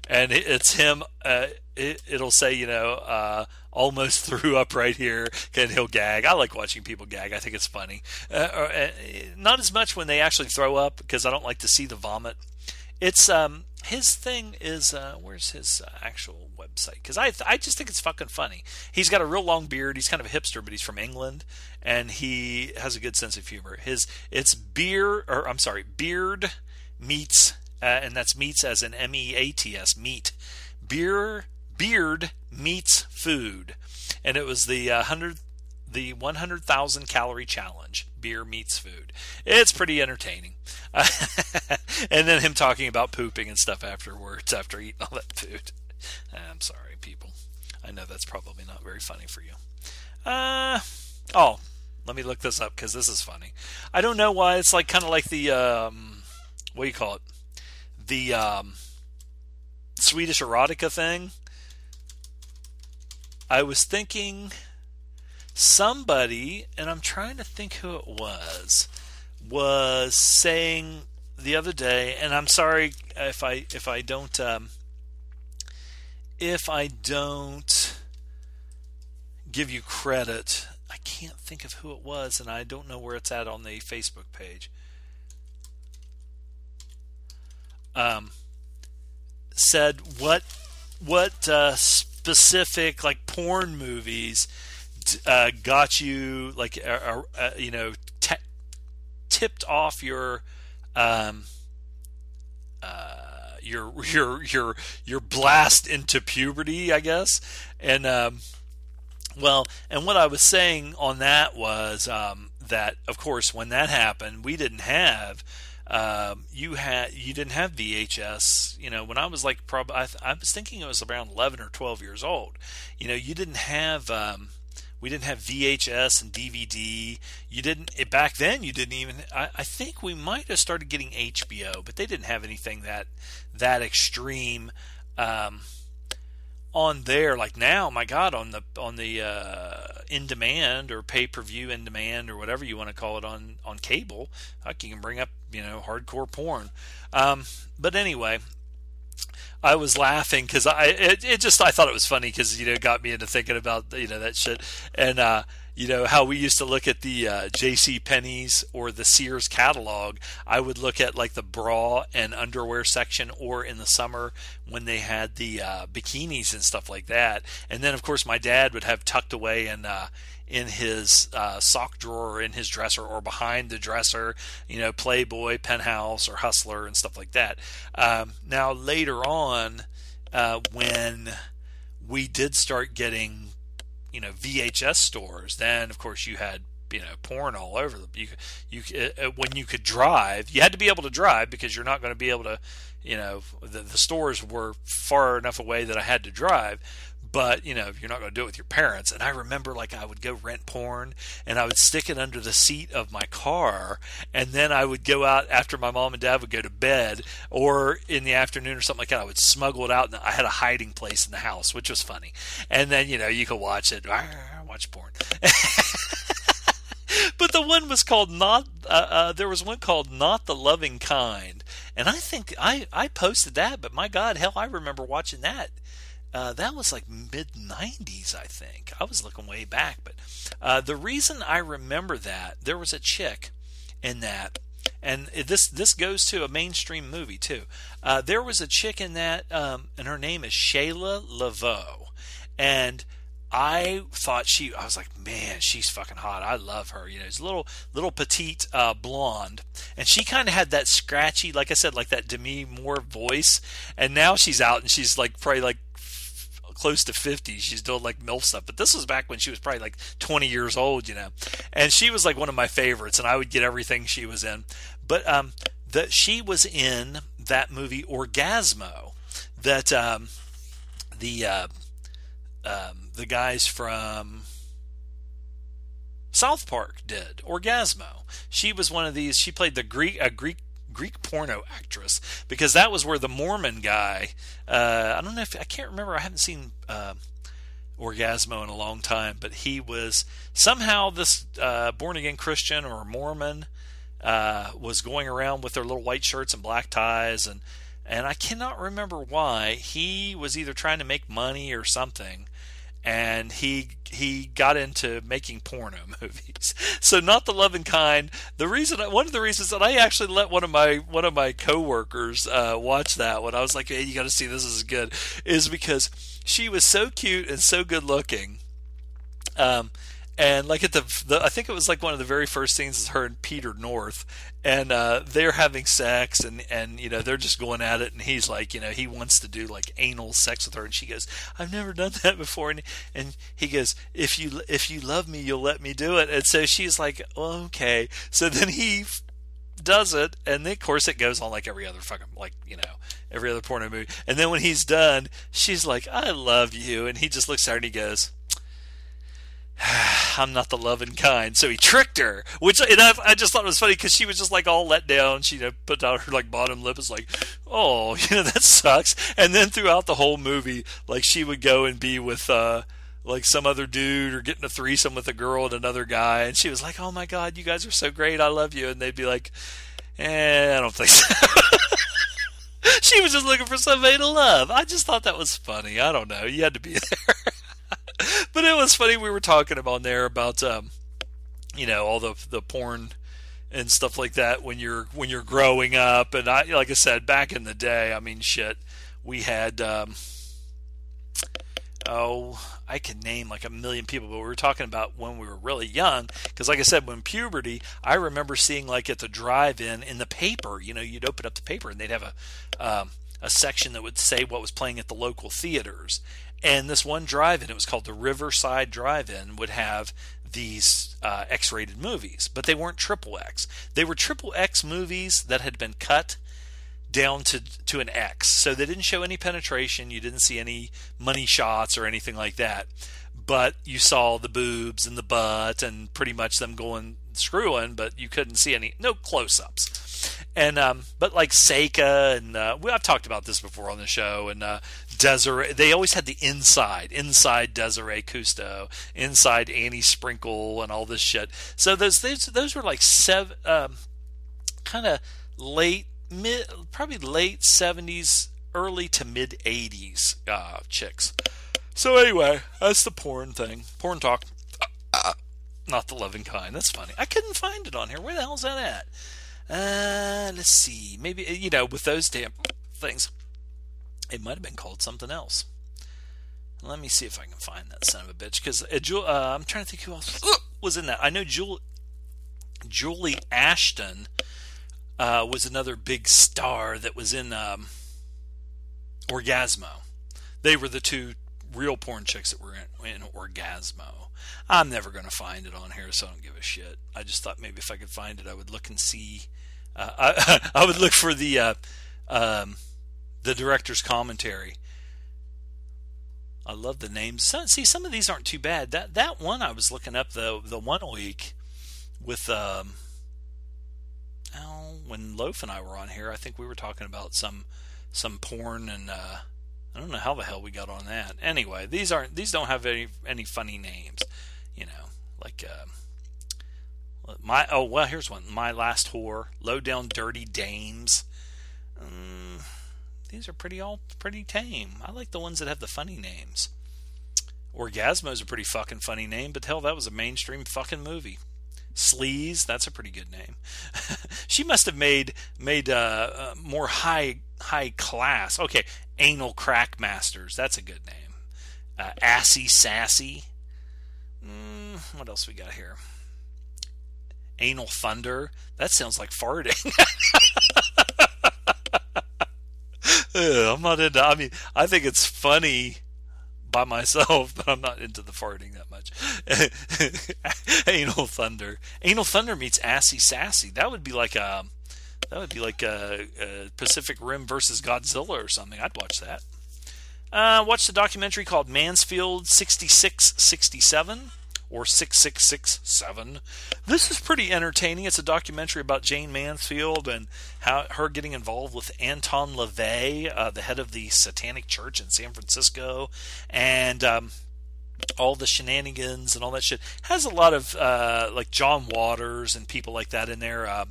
And it's him. Uh, it, will say, you know, uh, almost <laughs> threw up right here, and he'll gag. I like watching people gag. I think it's funny. Uh, or, uh, not as much when they actually throw up because I don't like to see the vomit. It's um his thing is uh, where's his uh, actual website? Because I I just think it's fucking funny. He's got a real long beard. He's kind of a hipster, but he's from England, and he has a good sense of humor. His it's beer or I'm sorry, beard meets, uh, and that's meats as an M E A T S meat beer Beard Meats Food, and it was the uh, hundred the 100,000 calorie challenge beer meets food. It's pretty entertaining. <laughs> And then him talking about pooping and stuff afterwards after eating all that food. <laughs> I'm sorry, people. I know that's probably not very funny for you. Uh, oh, let me look this up because this is funny. I don't know why it's like kind of like the um, what do you call it? The um, Swedish erotica thing. I was thinking somebody, and I'm trying to think who it was, was saying the other day, and I'm sorry if I if I don't um, if I don't give you credit. I can't think of who it was, and I don't know where it's at on the Facebook page. Um, said what what uh, specific like porn movies uh, got you like uh, you know t- tipped off your um, uh, your <laughs> your your your blast into puberty, I guess, and um, well, and what I was saying on that was um, that, of course, when that happened, we didn't have. Um, you had you didn't have VHS. You know, when I was like probably I, I, was thinking it was around 11 or 12 years old. You know, you didn't have um, we didn't have VHS and DVD. You didn't it, back then. You didn't even. I, I, think we might have started getting HBO, but they didn't have anything that that extreme um, on there. Like now, my God, on the on the uh, in demand or pay per view in demand or whatever you want to call it on on cable, you can bring up you know hardcore porn. Um, but anyway, I was laughing because I it, it just I thought it was funny because you know it got me into thinking about you know that shit and uh, you know how we used to look at the uh, J.C. Penney's or the Sears catalog. I would look at like the bra and underwear section, or in the summer when they had the uh, bikinis and stuff like that. And then of course my dad would have tucked away in uh, in his uh, sock drawer or in his dresser or behind the dresser, you know, Playboy, Penthouse, or Hustler and stuff like that. Um, now, later on, uh, when we did start getting, you know, VHS stores, then of course you had you know porn all over the you you uh, uh, when you could drive you had to be able to drive because you're not going to be able to you know the, the stores were far enough away that I had to drive but you know you're not going to do it with your parents and i remember like i would go rent porn and i would stick it under the seat of my car and then i would go out after my mom and dad would go to bed or in the afternoon or something like that i would smuggle it out and i had a hiding place in the house which was funny. And then you know you could watch it watch porn. <laughs> But the one was called not uh, uh, there was one called not the loving kind and i think i i posted that but my god hell i remember watching that uh, that was like mid 90s, I think. I was looking way back, but uh, the reason I remember that there was a chick in that, and this this goes to a mainstream movie too. Uh, there was a chick in that, um, and her name is Shayla LaVeaux, and I thought she, I was like, man, she's fucking hot. I love her. You know, she's a little, little petite uh, blonde, and she kind of had that scratchy, like I said, like that Demi Moore voice. And now she's out, and she's like probably like close to 50. She's doing like MILF stuff. But this was back when she was probably like 20 years old, you know. And she was like one of my favorites, and I would get everything she was in. But um, that she was in that movie Orgazmo that um, the uh, um, the guys from South Park did Orgazmo. She was one of these. She played the Greek a Greek Greek porno actress because that was where the Mormon guy. Uh, I don't know if I can't remember. I haven't seen uh, Orgazmo in a long time, but he was somehow this uh, born again Christian or Mormon uh, was going around with their little white shirts and black ties and. And I cannot remember why he was either trying to make money or something, and he he got into making porno <laughs> movies. So not the loving kind. The reason, one of the reasons that I actually let one of my one of my coworkers uh, watch that when I was like, "Hey, you got to see this. this is good," is because she was so cute and so good looking. Um, and like at the, the I think it was like one of the very first scenes is her and Peter North, and uh, they're having sex, and and you know they're just going at it, and he's like, you know, he wants to do like anal sex with her, and she goes, I've never done <laughs> that before, and and he goes, if you if you love me, you'll let me do it, and so she's like, okay, so then he does it, and then of course it goes on like every other fucking like you know every other porno movie, and then when he's done, she's like, I love you, and he just looks at her and he goes. <sighs> I'm not the loving kind. So he tricked her, which and I, I just thought it was funny because she was just like all let down. She you know, put out her like bottom lip. Is like, oh, <laughs> you know that sucks. And then throughout the whole movie, like she would go and be with uh like some other dude or getting a threesome with a girl and another guy, and she was like, oh my god, you guys are so great. I love you. And they'd be like, eh, I don't think so. <laughs> she was just looking for somebody to love. I just thought that was funny. I don't know. You had to be <laughs> there. <laughs> but it was funny. We were talking about there about, um, you know, all the the porn and stuff like that when you're when you're growing up. And I, like I said, back in the day, I mean, shit, we had. Um, oh, I can name like a million people, but we were talking about when we were really young. Because, like I said, when puberty, I remember seeing like at the drive-in in the paper. You know, you'd open up the paper and they'd have a um, a section that would say what was playing at the local theaters. And this one drive-in, it was called the Riverside Drive-In, would have these uh, X-rated movies, but they weren't triple X. They were triple X movies that had been cut down to to an X, so they didn't show any penetration. You didn't see any money shots or anything like that, but you saw the boobs and the butt and pretty much them going screwing, but you couldn't see any no close-ups and um, but like Seka and uh, we, I've talked about this before on the show and uh, Desiree they always had the inside inside Desiree Cousteau inside Annie Sprinkle and all this shit. So those those, those were like seven um, kind of late mid probably late 70s early to mid 80s uh, chicks. So anyway that's the porn thing porn talk. Not the loving kind. That's funny. I couldn't find it on here. Where the hell's that at uh, let's see. Maybe you know, with those damn things, it might have been called something else. Let me see if I can find that son of a bitch. Because uh, uh, I'm trying to think who else <gasps> was in that. I know Jewel, Juli Ashton uh, was another big star that was in um, Orgazmo. They were the two real porn chicks that were in, in Orgazmo. I'm never going to find it on here, so I don't give a shit. I just thought maybe if I could find it, I would look and see. Uh, I, <laughs> I would look for the uh, um, the director's commentary. I love the names. See, some of these aren't too bad. That that one I was looking up the the one week with um, oh, when Loaf and I were on here, I think we were talking about some some porn and uh, I don't know how the hell we got on that. Anyway, these aren't these don't have any any funny names, you know, like uh, my oh well here's one my last whore, low down dirty dames. Um, these are pretty all pretty tame. I like the ones that have the funny names. Orgazmo is a pretty fucking funny name, but hell, that was a mainstream fucking movie. Sleaze, that's a pretty good name. <laughs> she must have made made uh, uh, more high high class. Okay, Anal Crack Masters, that's a good name. Uh, Assy Sassy. Mm, what else we got here? Anal Thunder. That sounds like farting. <laughs> I'm not into. I mean, I think it's funny by myself, <laughs> but I'm not into the farting that much. <laughs> Anal Thunder. Anal Thunder meets Assy Sassy. That would be like a that would be like a, a Pacific Rim versus Godzilla or something. I'd watch that. Uh, watch the documentary called Mansfield 6667 or 6667. This is pretty entertaining. It's a documentary about Jayne Mansfield and how her getting involved with Anton LaVey, uh, the head of the Satanic Church in San Francisco, and um, all the shenanigans and all that shit. Has a lot of uh, like John Waters and people like that in there. Um,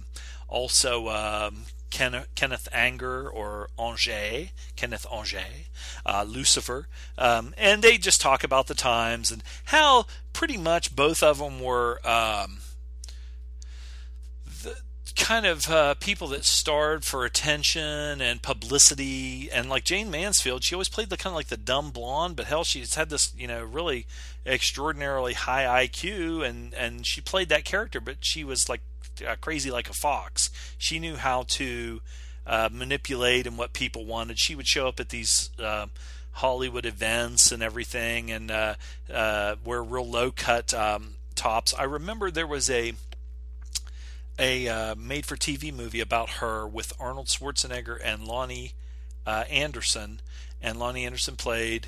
also um, Ken, Kenneth Anger or Anger, Kenneth Anger, uh, Lucifer, um, and they just talk about the times and how pretty much both of them were um, the, kind of uh, people that starved for attention and publicity. And like Jayne Mansfield, she always played the kind of like the dumb blonde, but hell, she's had this you know really extraordinarily high IQ, and and she played that character, but she was like uh, crazy like a fox. She knew how to uh, manipulate and what people wanted. She would show up at these. Uh, Hollywood events and everything, and uh, uh, wear real low cut um, tops. I remember there was a a uh, made for TV movie about her with Arnold Schwarzenegger and Loni uh, Anderson. And Loni Anderson played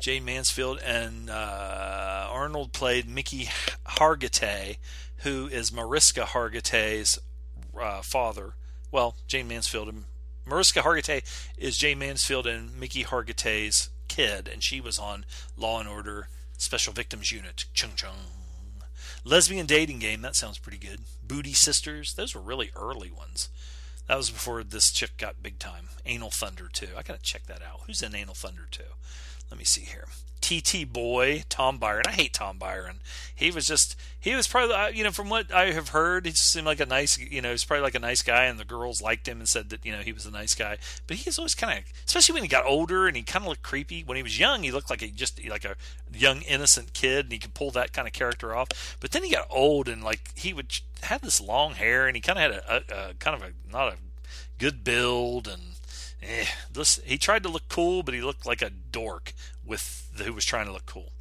Jayne Mansfield, and uh, Arnold played Mickey Hargitay, who is Mariska Hargitay's uh, father. Well, Jayne Mansfield and Mariska Hargitay is Jayne Mansfield and Mickey Hargitay's kid, and she was on Law and Order Special Victims Unit. Chung chung. Lesbian dating game, that sounds pretty good. Booty Sisters, those were really early ones. That was before this chick got big time. Anal Thunder 2. I gotta check that out. Who's in Anal Thunder 2? Let me see here. TT boy, Tom Byron. I hate Tom Byron. He was just, he was probably, you know, from what I have heard, he just seemed like a nice, you know, he's probably like a nice guy, and the girls liked him and said that, you know, he was a nice guy. But he was always kind of, especially when he got older and he kind of looked creepy. When he was young, he looked like a just like a young innocent kid, and he could pull that kind of character off. But then he got old, and like he would have this long hair, and he kind of had a, a, a kind of a not a good build and eh, this he tried to look cool, but he looked like a dork with the, who was trying to look cool.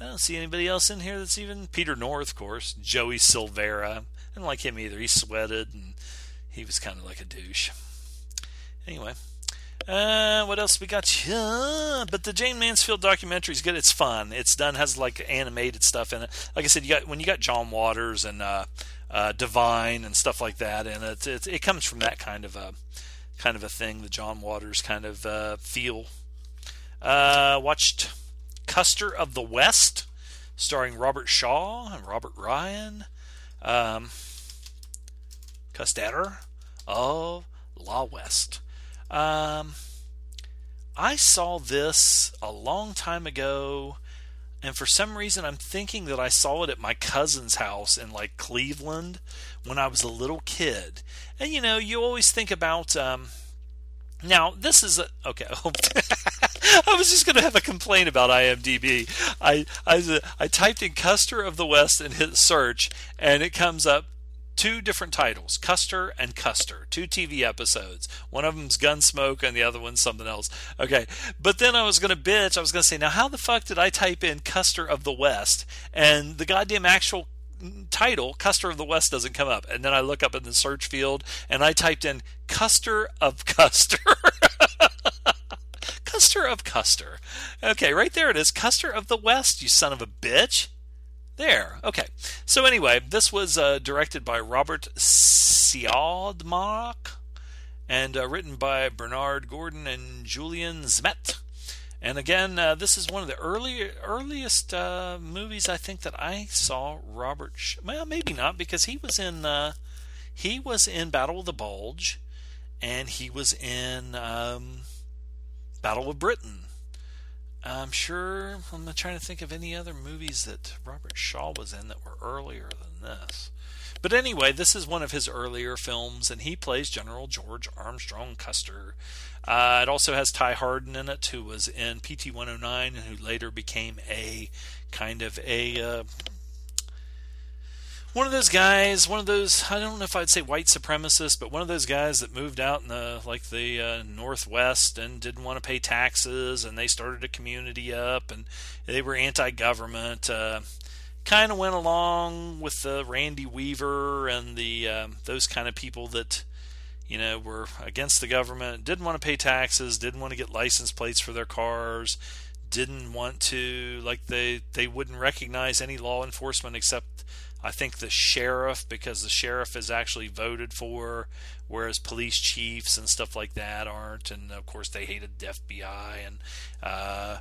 I don't see anybody else in here that's even Peter North, of course. Joey Silvera. I didn't like him either. He sweated and he was kind of like a douche. Anyway, uh, what else we got? Yeah, but the Jayne Mansfield documentary is good. It's fun. It's done has like animated stuff in it. Like I said, you got when you got John Waters and uh, uh, Divine and stuff like that, and it, it, it comes from that kind of a kind of a thing. The John Waters kind of uh, feel uh, watched Custer of the West, starring Robert Shaw and Robert Ryan. Um, Custer of La West. Um, I saw this a long time ago, and for some reason, I'm thinking that I saw it at my cousin's house in like Cleveland when I was a little kid. And you know, you always think about. Um, now, this is a, okay. <laughs> I was just going to have a complaint about IMDb. I, I I typed in Custer of the West and hit search, and it comes up two different titles Custer and Custer, two TV episodes. One of them's Gunsmoke and the other one's something else. Okay, but then I was going to bitch. I was going to say, now how the fuck did I type in Custer of the West and the goddamn actual title, Custer of the West, doesn't come up. And then I look up in the search field and I typed in Custer of Custer. <laughs> Custer of Custer. Okay, right there it is. Custer of the West, you son of a bitch. There. Okay. So anyway, this was uh, directed by Robert Siodmak and uh, written by Bernard Gordon and Julian Zimet. And again, uh, this is one of the early earliest uh, movies I think that I saw Robert. Sh- well, maybe not because he was in uh, he was in Battle of the Bulge, and he was in um, Battle of Britain. I'm sure I'm not trying to think of any other movies that Robert Shaw was in that were earlier than this. But anyway, this is one of his earlier films, and he plays General George Armstrong Custer. Uh, it also has Ty Hardin in it, who was in PT 109 and who later became a kind of a uh, one of those guys, one of those I don't know if I'd say white supremacists, but one of those guys that moved out in the like the uh, northwest and didn't want to pay taxes, and they started a community up, and they were anti-government. Uh, kind of went along with the Randy Weaver and the um, those kind of people that you know were against the government, didn't want to pay taxes, didn't want to get license plates for their cars, didn't want to like they they wouldn't recognize any law enforcement except I think the sheriff, because the sheriff is actually voted for, whereas police chiefs and stuff like that aren't. And of course, they hated the FBI and uh,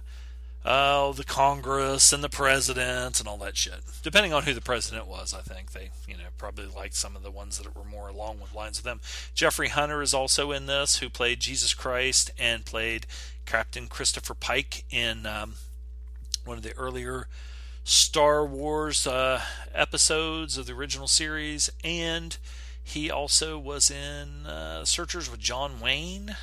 uh, the Congress and the president and all that shit. Depending on who the president was, I think they, you know, probably liked some of the ones that were more along with lines of them. Jeffrey Hunter is also in this, who played Jesus Christ and played Captain Christopher Pike in um, one of the earlier Star Wars uh, episodes of the original series, and He also was in uh, Searchers with John Wayne.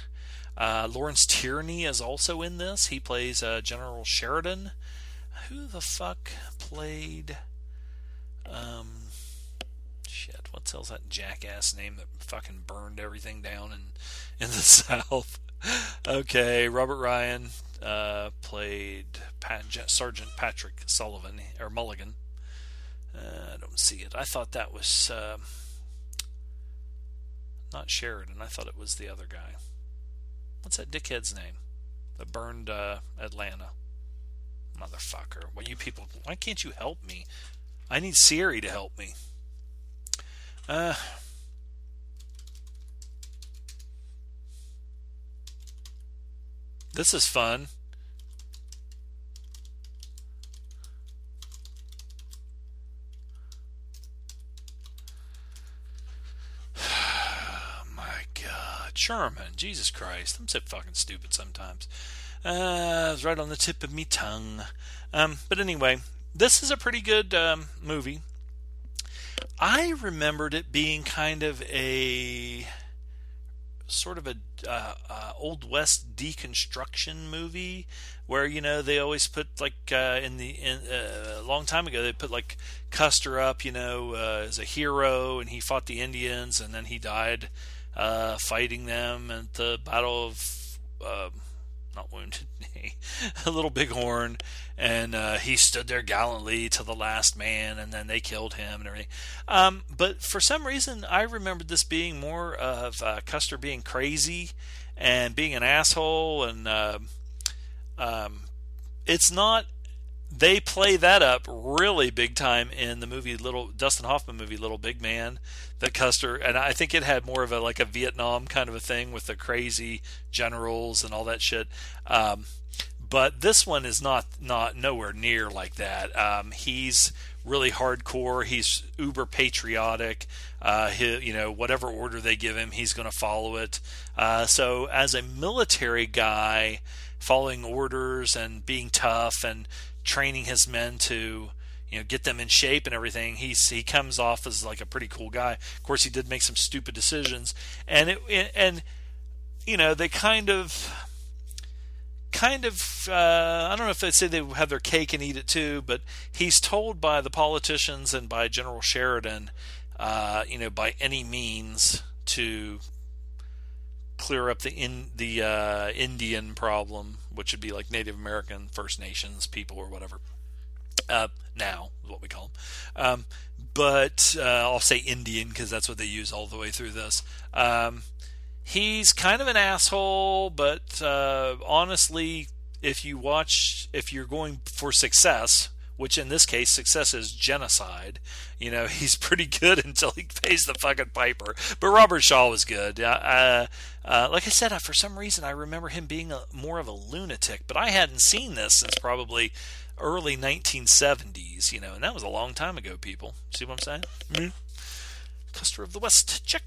Uh, Lawrence Tierney is also in this. He plays uh, General Sheridan. Who the fuck played? Um, shit, what tells that jackass name that fucking burned everything down in in the <laughs> South? okay, Robert Ryan uh, played Pat, Sergeant Patrick Sullivan or Mulligan. Uh, I don't see it. I thought that was uh, not Sheridan. I thought it was the other guy. What's that dickhead's name that burned uh, Atlanta? Motherfucker. Well, you people, why can't you help me? I need Siri to help me. Uh, this is fun. Sherman. Jesus Christ. I'm so fucking stupid sometimes. Uh, it's right on the tip of me tongue. Um, but anyway, this is a pretty good um, movie. I remembered it being kind of a sort of a uh, uh, old west deconstruction movie where you know they always put like uh, in the in, uh, a long time ago they put like Custer up you know uh, as a hero and he fought the Indians and then he died uh, fighting them at the Battle of uh, not Wounded <laughs> Knee, a Little Bighorn, and uh, he stood there gallantly to the last man, and then they killed him and everything. Um, but for some reason, I remembered this being more of uh, Custer being crazy and being an asshole, and uh, um, it's not they play that up really big time in the movie little Dustin Hoffman movie Little Big Man that Custer and I think it had more of a like a Vietnam kind of a thing with the crazy generals and all that shit. Um, but this one is not not nowhere near like that. Um, he's really hardcore. He's uber patriotic. Uh, he, you know whatever order they give him he's going to follow it. Uh, so as a military guy following orders and being tough and training his men to you know get them in shape and everything he's he comes off as like a pretty cool guy. Of course he did make some stupid decisions. And it and you know they kind of kind of uh, I don't know if they say they have their cake and eat it too, but he's told by the politicians and by General Sheridan, uh, you know, by any means to clear up the in the uh, Indian problem, which would be like Native American, First Nations people or whatever. Uh, now is what we call them. Um, but uh, I'll say Indian because that's what they use all the way through this. Um, he's kind of an asshole, but uh, honestly, if you watch, if you're going for success, which in this case success is genocide. You know, <laughs> he's pretty good <laughs> until he pays the fucking piper. But Robert Shaw was good. Uh, uh, like I said, for some reason I remember him being a, more of a lunatic, but I hadn't seen this since probably early 1970s. You know, and that was a long time ago. People, see what I'm saying? Mm-hmm. Custer of the West, check.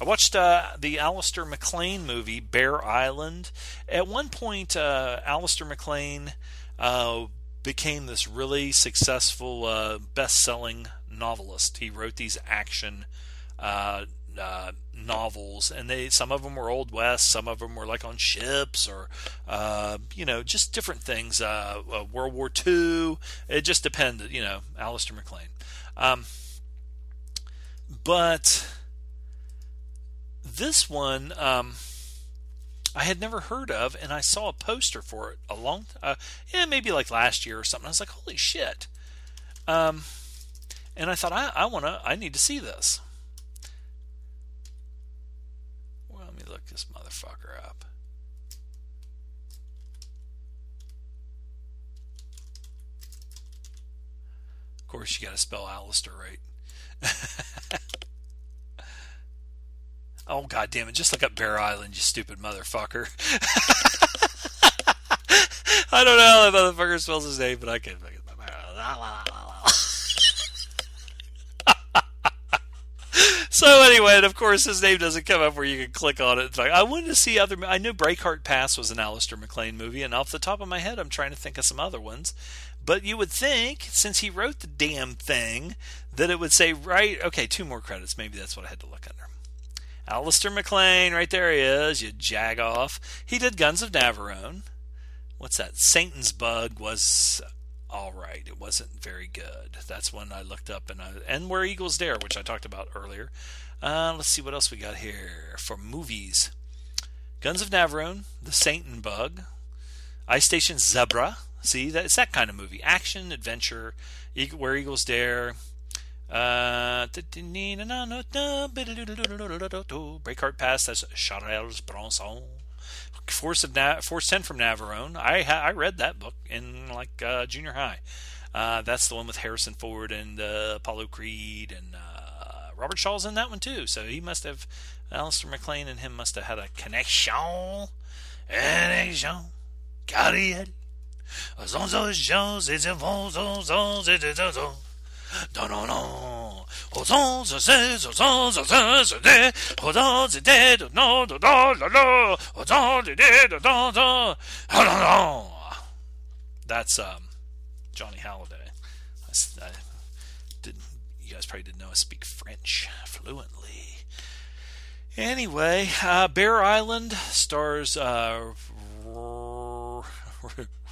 I watched uh, the Alistair MacLean movie Bear Island. At one point, uh, Alistair MacLean uh, became this really successful, uh, best-selling novelist. He wrote these action uh, novels, and they some of them were old west, some of them were like on ships or uh, you know just different things. Uh, uh, World War II. It just depended, you know. Alistair MacLean, um, but this one. Um, I had never heard of, and I saw a poster for it a long, uh, yeah, maybe like last year or something. I was like, holy shit! Um, and I thought, I, I want to, I need to see this. Well, let me look this motherfucker up. Of course, you got to spell Alistair right. <laughs> Oh god damn it! Just look up Bear Island, you stupid motherfucker. <laughs> I don't know how that motherfucker spells his name, but I can't fucking. So anyway, and of course his name doesn't come up where you can click on it. Like, I wanted to see other. I knew Breakheart Pass was an Alistair MacLean movie, and off the top of my head, I'm trying to think of some other ones. But you would think, since he wrote the damn thing, that it would say right. Okay, two more credits. Maybe that's what I had to look under. Alistair MacLean, right there he is. You jag off. He did Guns of Navarone. What's that? Satan's Bug was all right. It wasn't very good. That's one I looked up and I, and Where Eagles Dare, which I talked about earlier. Uh, let's see what else we got here for movies. Guns of Navarone, The Satan Bug, Ice Station Zebra. See, that it's that kind of movie. Action, adventure, Where Eagles Dare. Uh, Breakheart Pass. That's Charles Bronson. Force of Na- Force Ten from Navarone. I ha- I read that book in like uh, junior high. Uh, that's the one with Harrison Ford and uh, Apollo Creed and uh, Robert Shaw's in that one too. So he must have Alistair MacLean and him must have had a connection. Connection. That's um, Johnny Hallyday. I, I didn't. You guys probably didn't know I speak French fluently. Anyway, uh, Bear Island stars uh,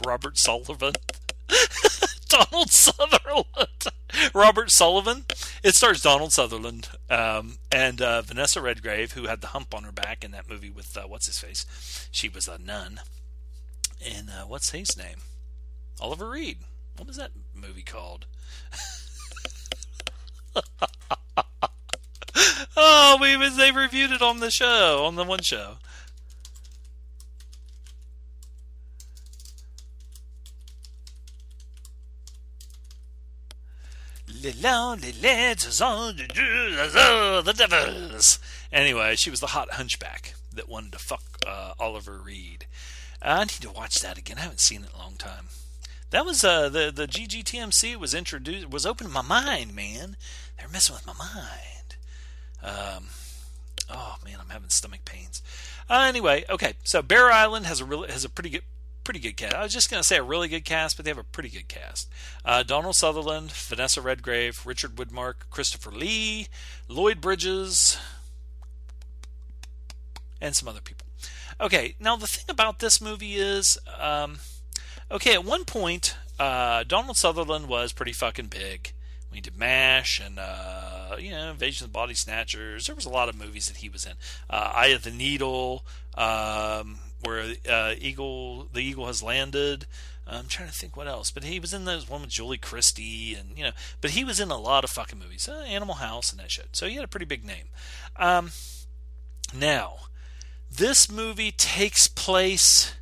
Robert Sullivan. <laughs> Donald Sutherland. <laughs> Robert Sullivan. It stars Donald Sutherland um, and uh, Vanessa Redgrave, who had the hump on her back in that movie with uh, what's his face. She was a nun. And uh, what's his name? Oliver Reed. What was that movie called? <laughs> oh, we they reviewed it on the show, on the one show. The Devils. Anyway, she was the hot hunchback that wanted to fuck uh, Oliver Reed. I need to watch that again. I haven't seen it in a long time. That was uh, the the GGTMC was introduced was opening my mind, man. They're messing with my mind. Um, oh man, I'm having stomach pains. Uh, anyway, okay. So Bear Island has a really has a pretty good pretty good cast. I was just going to say a really good cast, but they have a pretty good cast. Uh, Donald Sutherland, Vanessa Redgrave, Richard Widmark, Christopher Lee, Lloyd Bridges, and some other people. Okay, now the thing about this movie is, um, okay, at one point, uh, Donald Sutherland was pretty fucking big. We did MASH and, uh, you know, Invasion of the Body Snatchers. There was a lot of movies that he was in. Uh, Eye of the Needle. Um, where uh, Eagle the Eagle has landed. I'm trying to think what else, but he was in those one with Julie Christie, and you know, but he was in a lot of fucking movies, uh, Animal House and that shit. So he had a pretty big name. Um, now, this movie takes place.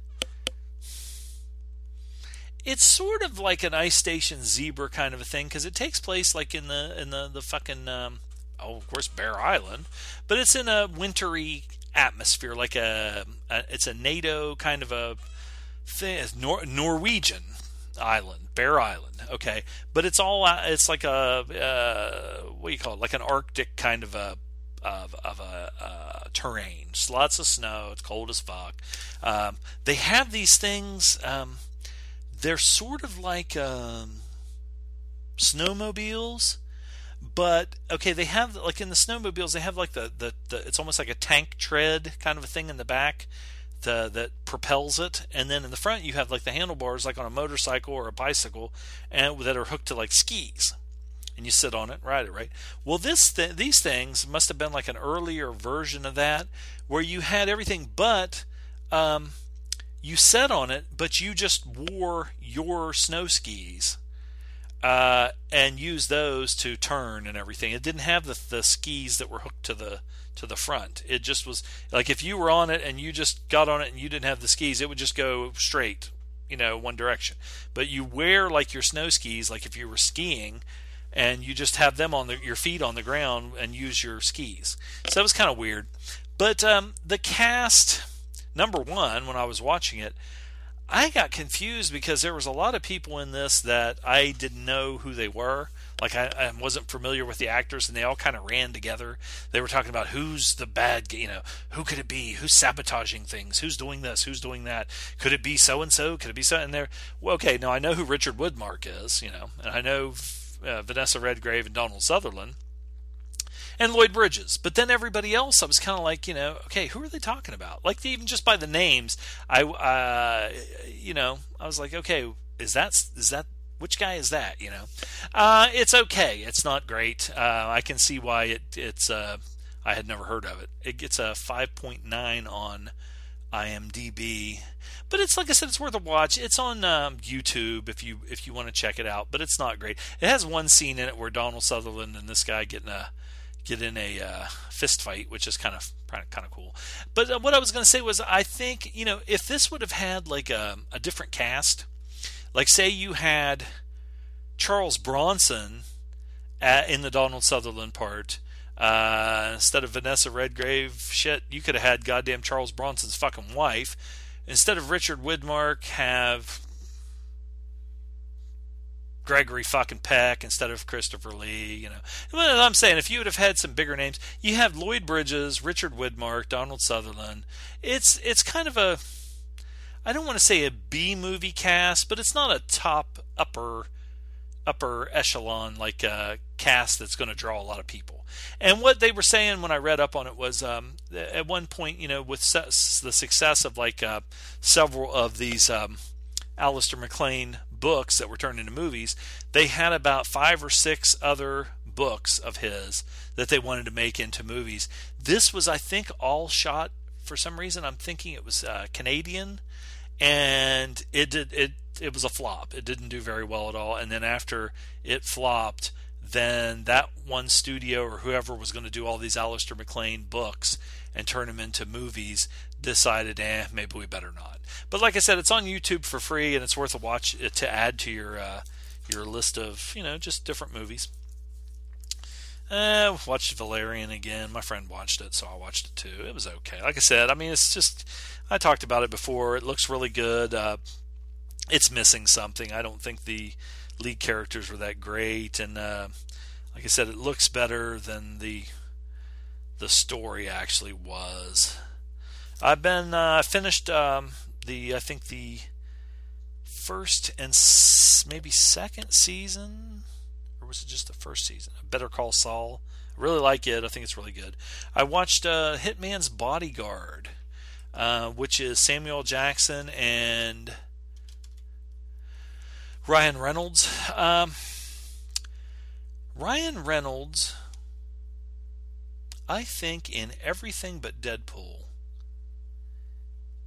It's sort of like an ice station zebra kind of a thing because it takes place like in the in the the fucking um, oh of course Bear Island, but it's in a wintry atmosphere, like a, a it's a NATO kind of a thing, Nor- Norwegian island, Bear Island. Okay, but it's all it's like a uh, what do you call it? Like an Arctic kind of a of, of a uh, terrain. Just lots of snow. It's cold as fuck. Um, they have these things. Um, they're sort of like um, snowmobiles, but okay, they have like in the snowmobiles, they have like the, the, the it's almost like a tank tread kind of a thing in the back. The, that propels it, and then in the front you have like the handlebars, like on a motorcycle or a bicycle, and that are hooked to like skis, and you sit on it, ride it, right? Well, this th- these things must have been like an earlier version of that, where you had everything, but um, you sat on it, but you just wore your snow skis uh, and use those to turn and everything. It didn't have the, the skis that were hooked to the to the front. It just was like if you were on it and you just got on it and you didn't have the skis, it would just go straight, you know, one direction. But you wear like your snow skis, like if you were skiing, and you just have them on the, your feet on the ground and use your skis. So that was kind of weird. But um, the cast, number one, when I was watching it, I got confused because there was a lot of people in this that I didn't know who they were. Like I, I wasn't familiar with the actors, and they all kind of ran together. They were talking about who's the bad, you know, who could it be? Who's sabotaging things? Who's doing this? Who's doing that? Could it be so and so? Could it be so? And they're well, okay. Now I know who Richard Woodmark is, you know, and I know uh, Vanessa Redgrave and Donald Sutherland and Lloyd Bridges. But then everybody else, I was kind of like, you know, okay, who are they talking about? Like even just by the names, I, uh, you know, I was like, okay, is that is that which guy is that? You know, uh, it's okay. It's not great. Uh, I can see why it it's. Uh, I had never heard of it. It gets a 5.9 on IMDb, but it's like I said, it's worth a watch. It's on um, YouTube if you if you want to check it out. But it's not great. It has one scene in it where Donald Sutherland and this guy getting a get in a uh, fist fight, which is kind of kind of cool. But uh, what I was going to say was, I think you know if this would have had like a, a different cast, like say you had Charles Bronson at, in the Donald Sutherland part. Uh, instead of Vanessa Redgrave, shit, you could have had goddamn Charles Bronson's fucking wife. Instead of Richard Widmark, have Gregory fucking Peck instead of Christopher Lee. You know, well, I'm saying if you would have had some bigger names, you have Lloyd Bridges, Richard Widmark, Donald Sutherland. It's it's kind of a I don't want to say a B movie cast, but it's not a top upper upper echelon like a cast that's going to draw a lot of people. And what they were saying when I read up on it was um, at one point, you know, with the success of like uh, several of these um, Alistair MacLean books that were turned into movies, they had about five or six other books of his that they wanted to make into movies. This was, I think, all shot for some reason. I'm thinking it was uh, Canadian, and it did it. It was a flop. It didn't do very well at all. And then after it flopped, then that one studio or whoever was going to do all these Alistair MacLean books and turn them into movies decided, eh, maybe we better not. But like I said, it's on YouTube for free, and it's worth a watch uh, to add to your uh, your list of you know just different movies. Uh, watched Valerian again. My friend watched it, so I watched it too. It was okay. Like I said, I mean, it's just I talked about it before. It looks really good. Uh, it's missing something. I don't think the lead characters were that great, and uh, like I said, it looks better than the the story actually was. I've been uh, finished um, the I think the first and s- maybe second season, or was it just the first season? Better Call Saul. I really like it. I think it's really good. I watched uh, Hitman's Bodyguard, uh, which is Samuel Jackson and Ryan Reynolds. Um, Ryan Reynolds, I think, in everything but Deadpool,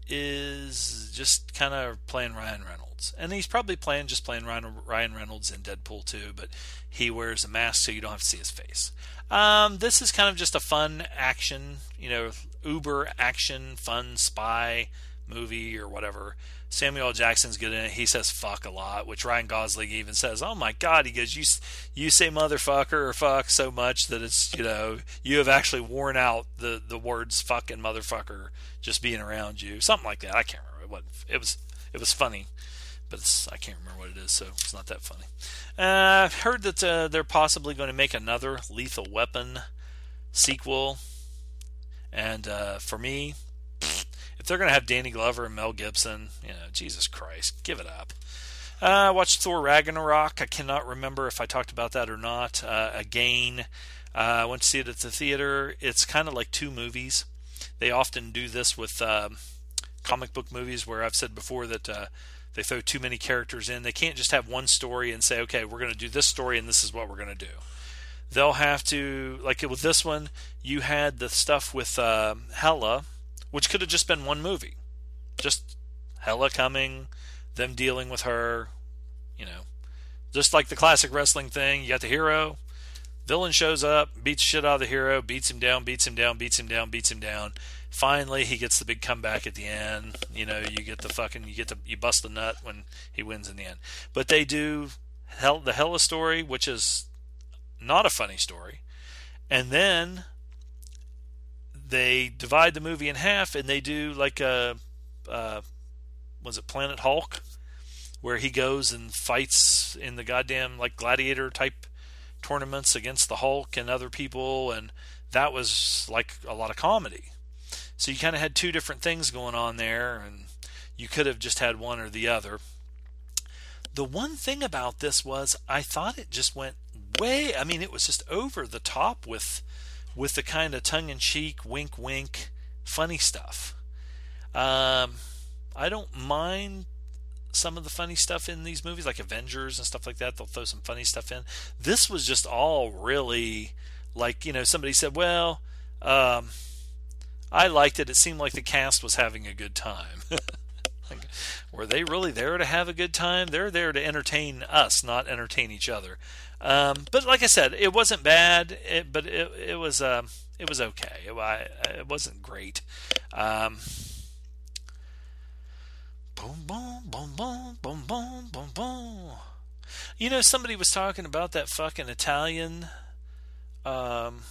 is just kind of playing Ryan Reynolds. And he's probably playing just playing Ryan Ryan Reynolds in Deadpool too, but he wears a mask so you don't have to see his face. Um, this is kind of just a fun action, you know, uber action, fun spy movie or whatever. Samuel Jackson's good in it. He says fuck a lot, which Ryan Gosling even says, "Oh my god," he goes, "You you say motherfucker or fuck so much that it's you know you have actually worn out the the words fucking motherfucker just being around you, something like that." I can't remember what it was. It was funny, but I can't remember what it is, so it's not that funny. Uh, I've heard that uh, they're possibly going to make another Lethal Weapon sequel, and uh, for me, if they're going to have Danny Glover and Mel Gibson, you know, Jesus Christ, give it up. Uh, I watched Thor Ragnarok. I cannot remember if I talked about that or not. Uh, again, uh, I went to see it at the theater. It's kind of like two movies. They often do this with um, comic book movies, where I've said before that uh, they throw too many characters in. They can't just have one story and say, okay, we're going to do this story and this is what we're going to do. They'll have to, like with this one, you had the stuff with uh, Hela, which could have just been one movie. Just Hela coming, them dealing with her, you know. Just like the classic wrestling thing, you got the hero, villain shows up, beats shit out of the hero, beats him down, beats him down, beats him down, beats him down. Finally, he gets the big comeback at the end. You know, you get the fucking, you get the, you bust the nut when he wins in the end. But they do hell, the Hela story, which is not a funny story, and then they divide the movie in half and they do like a uh, was it Planet Hulk, where he goes and fights in the goddamn like gladiator type tournaments against the Hulk and other people, and that was like a lot of comedy. So you kind of had two different things going on there, and you could have just had one or the other. The one thing about this was I thought it just went way. I mean, it was just over the top with with the kind of tongue in cheek, wink, wink, funny stuff. Um, I don't mind some of the funny stuff in these movies, like Avengers and stuff like that. They'll throw some funny stuff in. This was just all really like you know somebody said, well. Um, I liked it. It seemed like the cast was having a good time. <laughs> like, were they really there to have a good time? They're there to entertain us, not entertain each other. Um, but like I said, it wasn't bad, it, but it, it was uh, it was okay. It, it wasn't great. Um, boom, boom, boom, boom, boom, boom, boom, boom. You know, somebody was talking about that fucking Italian. Um,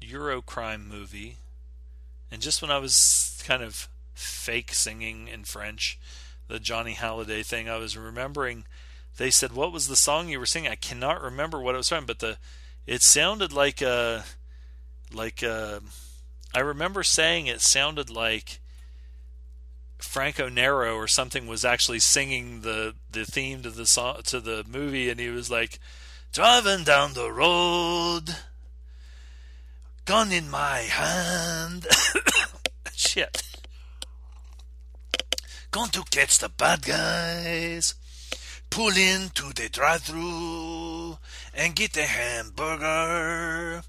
Eurocrime movie, and just when I was kind of fake singing in French, the Johnny Hallyday thing, I was remembering. They said, "What was the song you were singing?" I cannot remember what it was from, but the it sounded like a like a, I remember saying it sounded like Franco Nero or something was actually singing the the theme to the song to the movie, and he was like, "Driving down the road." gun in my hand. <coughs> Shit. Going to catch the bad guys. Pull into the drive through and get a hamburger.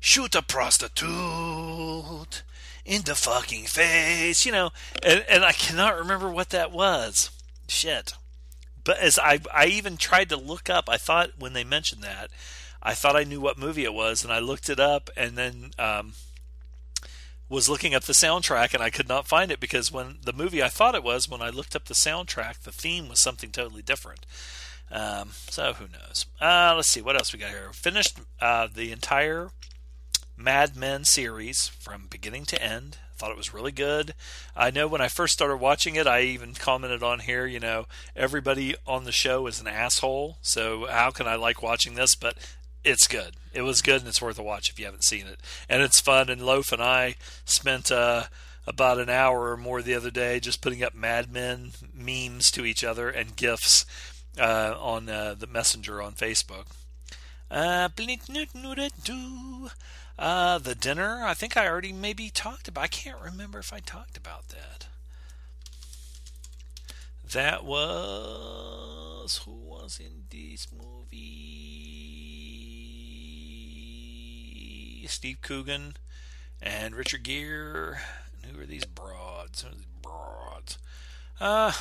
Shoot a prostitute in the fucking face. You know, and, and I cannot remember what that was. Shit. But as I, I even tried to look up, I thought when they mentioned that, I thought I knew what movie it was, and I looked it up, and then um, was looking up the soundtrack, and I could not find it because when the movie I thought it was, when I looked up the soundtrack, the theme was something totally different. Um, so who knows? Uh, let's see what else we got here. Finished uh, the entire Mad Men series from beginning to end. Thought it was really good. I know when I first started watching it, I even commented on here, you know, everybody on the show is an asshole. So how can I like watching this? But it's good. It was good, and it's worth a watch if you haven't seen it. And it's fun. And Loaf and I spent uh, about an hour or more the other day just putting up Mad Men memes to each other and gifs uh, on uh, the Messenger on Facebook. Uh, uh, the dinner, I think I already maybe talked about. I can't remember if I talked about that. That was who was in this movie? Steve Coogan and Richard Gere. And who are these broads? Who are these broads? Uh,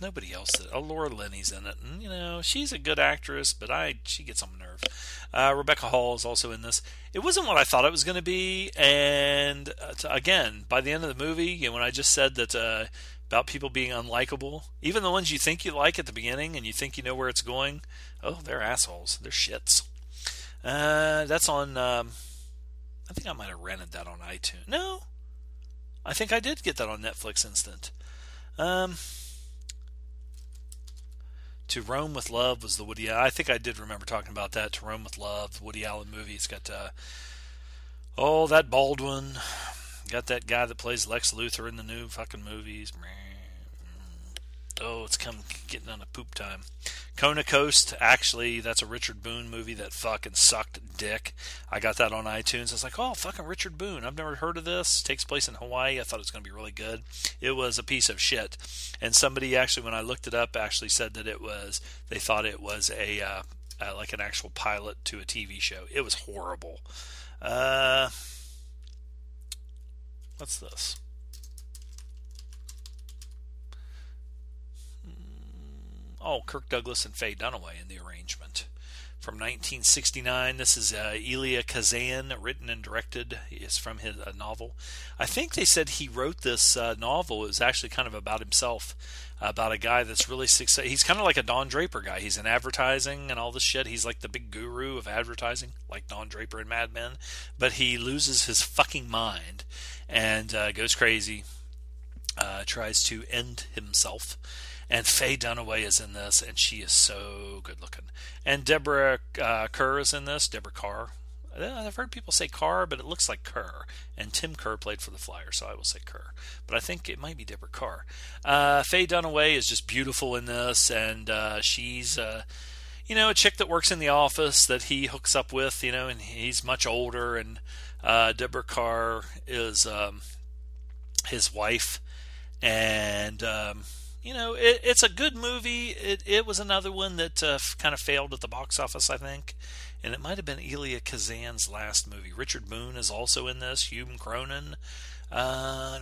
nobody else. Oh, Laura Linney's in it, and you know she's a good actress, but I she gets on my nerve. Uh, Rebecca Hall is also in this. It wasn't what I thought it was going to be, and uh, to, again, by the end of the movie, you know, when I just said that uh, about people being unlikable, even the ones you think you like at the beginning and you think you know where it's going, oh, they're assholes. They're shits. Uh, that's on. Um, I think I might have rented that on iTunes. No, I think I did get that on Netflix Instant. Um, to Rome with Love was the Woody. I think I did remember talking about that. To Rome with Love, Woody Allen movie. It's got uh, oh that Baldwin, got that guy that plays Lex Luthor in the new fucking movies. Oh, it's come getting on a poop time. Kona Coast, actually, that's a Richard Boone movie that fucking sucked dick. I got that on iTunes. I was like, oh, fucking Richard Boone. I've never heard of this. It takes place in Hawaii. I thought it was going to be really good. It was a piece of shit. And somebody actually, when I looked it up, actually said that it was, they thought it was a, uh, uh, like an actual pilot to a TV show. It was horrible. Uh, what's this? Oh, Kirk Douglas and Faye Dunaway in the arrangement. From 1969, this is uh, Elia Kazan, written and directed. It's from his uh, novel. I think they said he wrote this uh, novel. It was actually kind of about himself, about a guy that's really successful. He's kind of like a Don Draper guy. He's in advertising and all this shit. He's like the big guru of advertising, like Don Draper in Mad Men. But he loses his fucking mind and uh, goes crazy, uh, tries to end himself And Faye Dunaway is in this, and she is so good looking. And Deborah uh, Kerr is in this. Deborah Carr. I've heard people say Carr, but it looks like Kerr. And Tim Kerr played for the Flyers, so I will say Kerr. But I think it might be Deborah Carr. Uh, Faye Dunaway is just beautiful in this, and uh, she's, uh, you know, a chick that works in the office that he hooks up with, you know, and he's much older. And uh, Deborah Carr is um, his wife. And. Um, you know, it, it's a good movie. It, it was another one that uh, kind of failed at the box office, I think and it might have been Elia Kazan's last movie. Richard Boone is also in this. Hume Cronyn. Uh,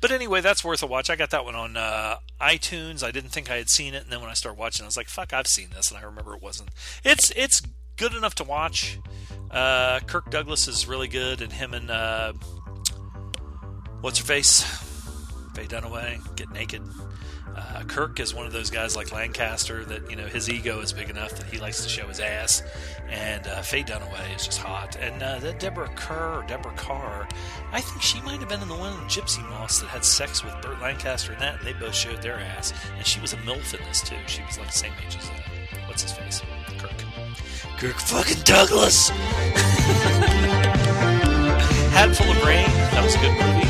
but anyway, that's worth a watch. I got that one on uh, iTunes. I didn't think I had seen it, and then when I started watching, I was like, "Fuck, I've seen this," and I remember it wasn't. It's it's good enough to watch. Uh, Kirk Douglas is really good, and him and uh, what's her face, Faye Dunaway, get naked. Uh, Kirk is one of those guys like Lancaster that you know his ego is big enough that he likes to show his ass, and uh, Faye Dunaway is just hot. And uh, that Deborah Kerr or Deborah Carr, I think she might have been in the one in Gypsy Moths that had sex with Burt Lancaster and that, and they both showed their ass. And she was a milf in this too. She was like the same age as uh, what's his face, Kirk. Kirk fucking Douglas. <laughs> Hat full of rain. That was a good movie.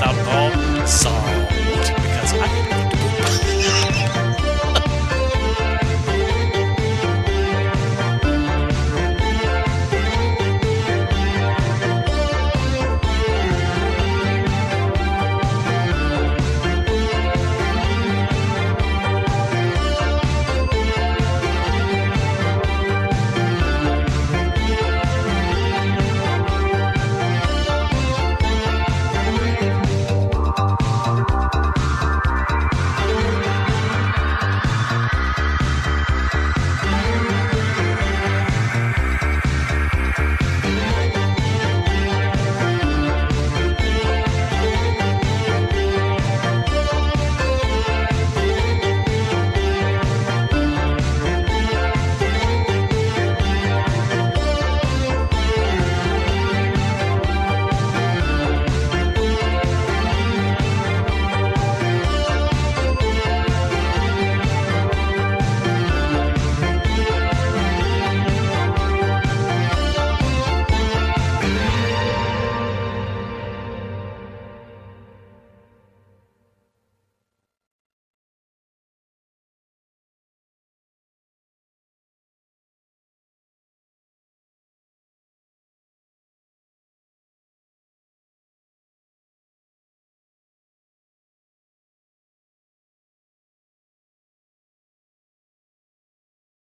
I'm going to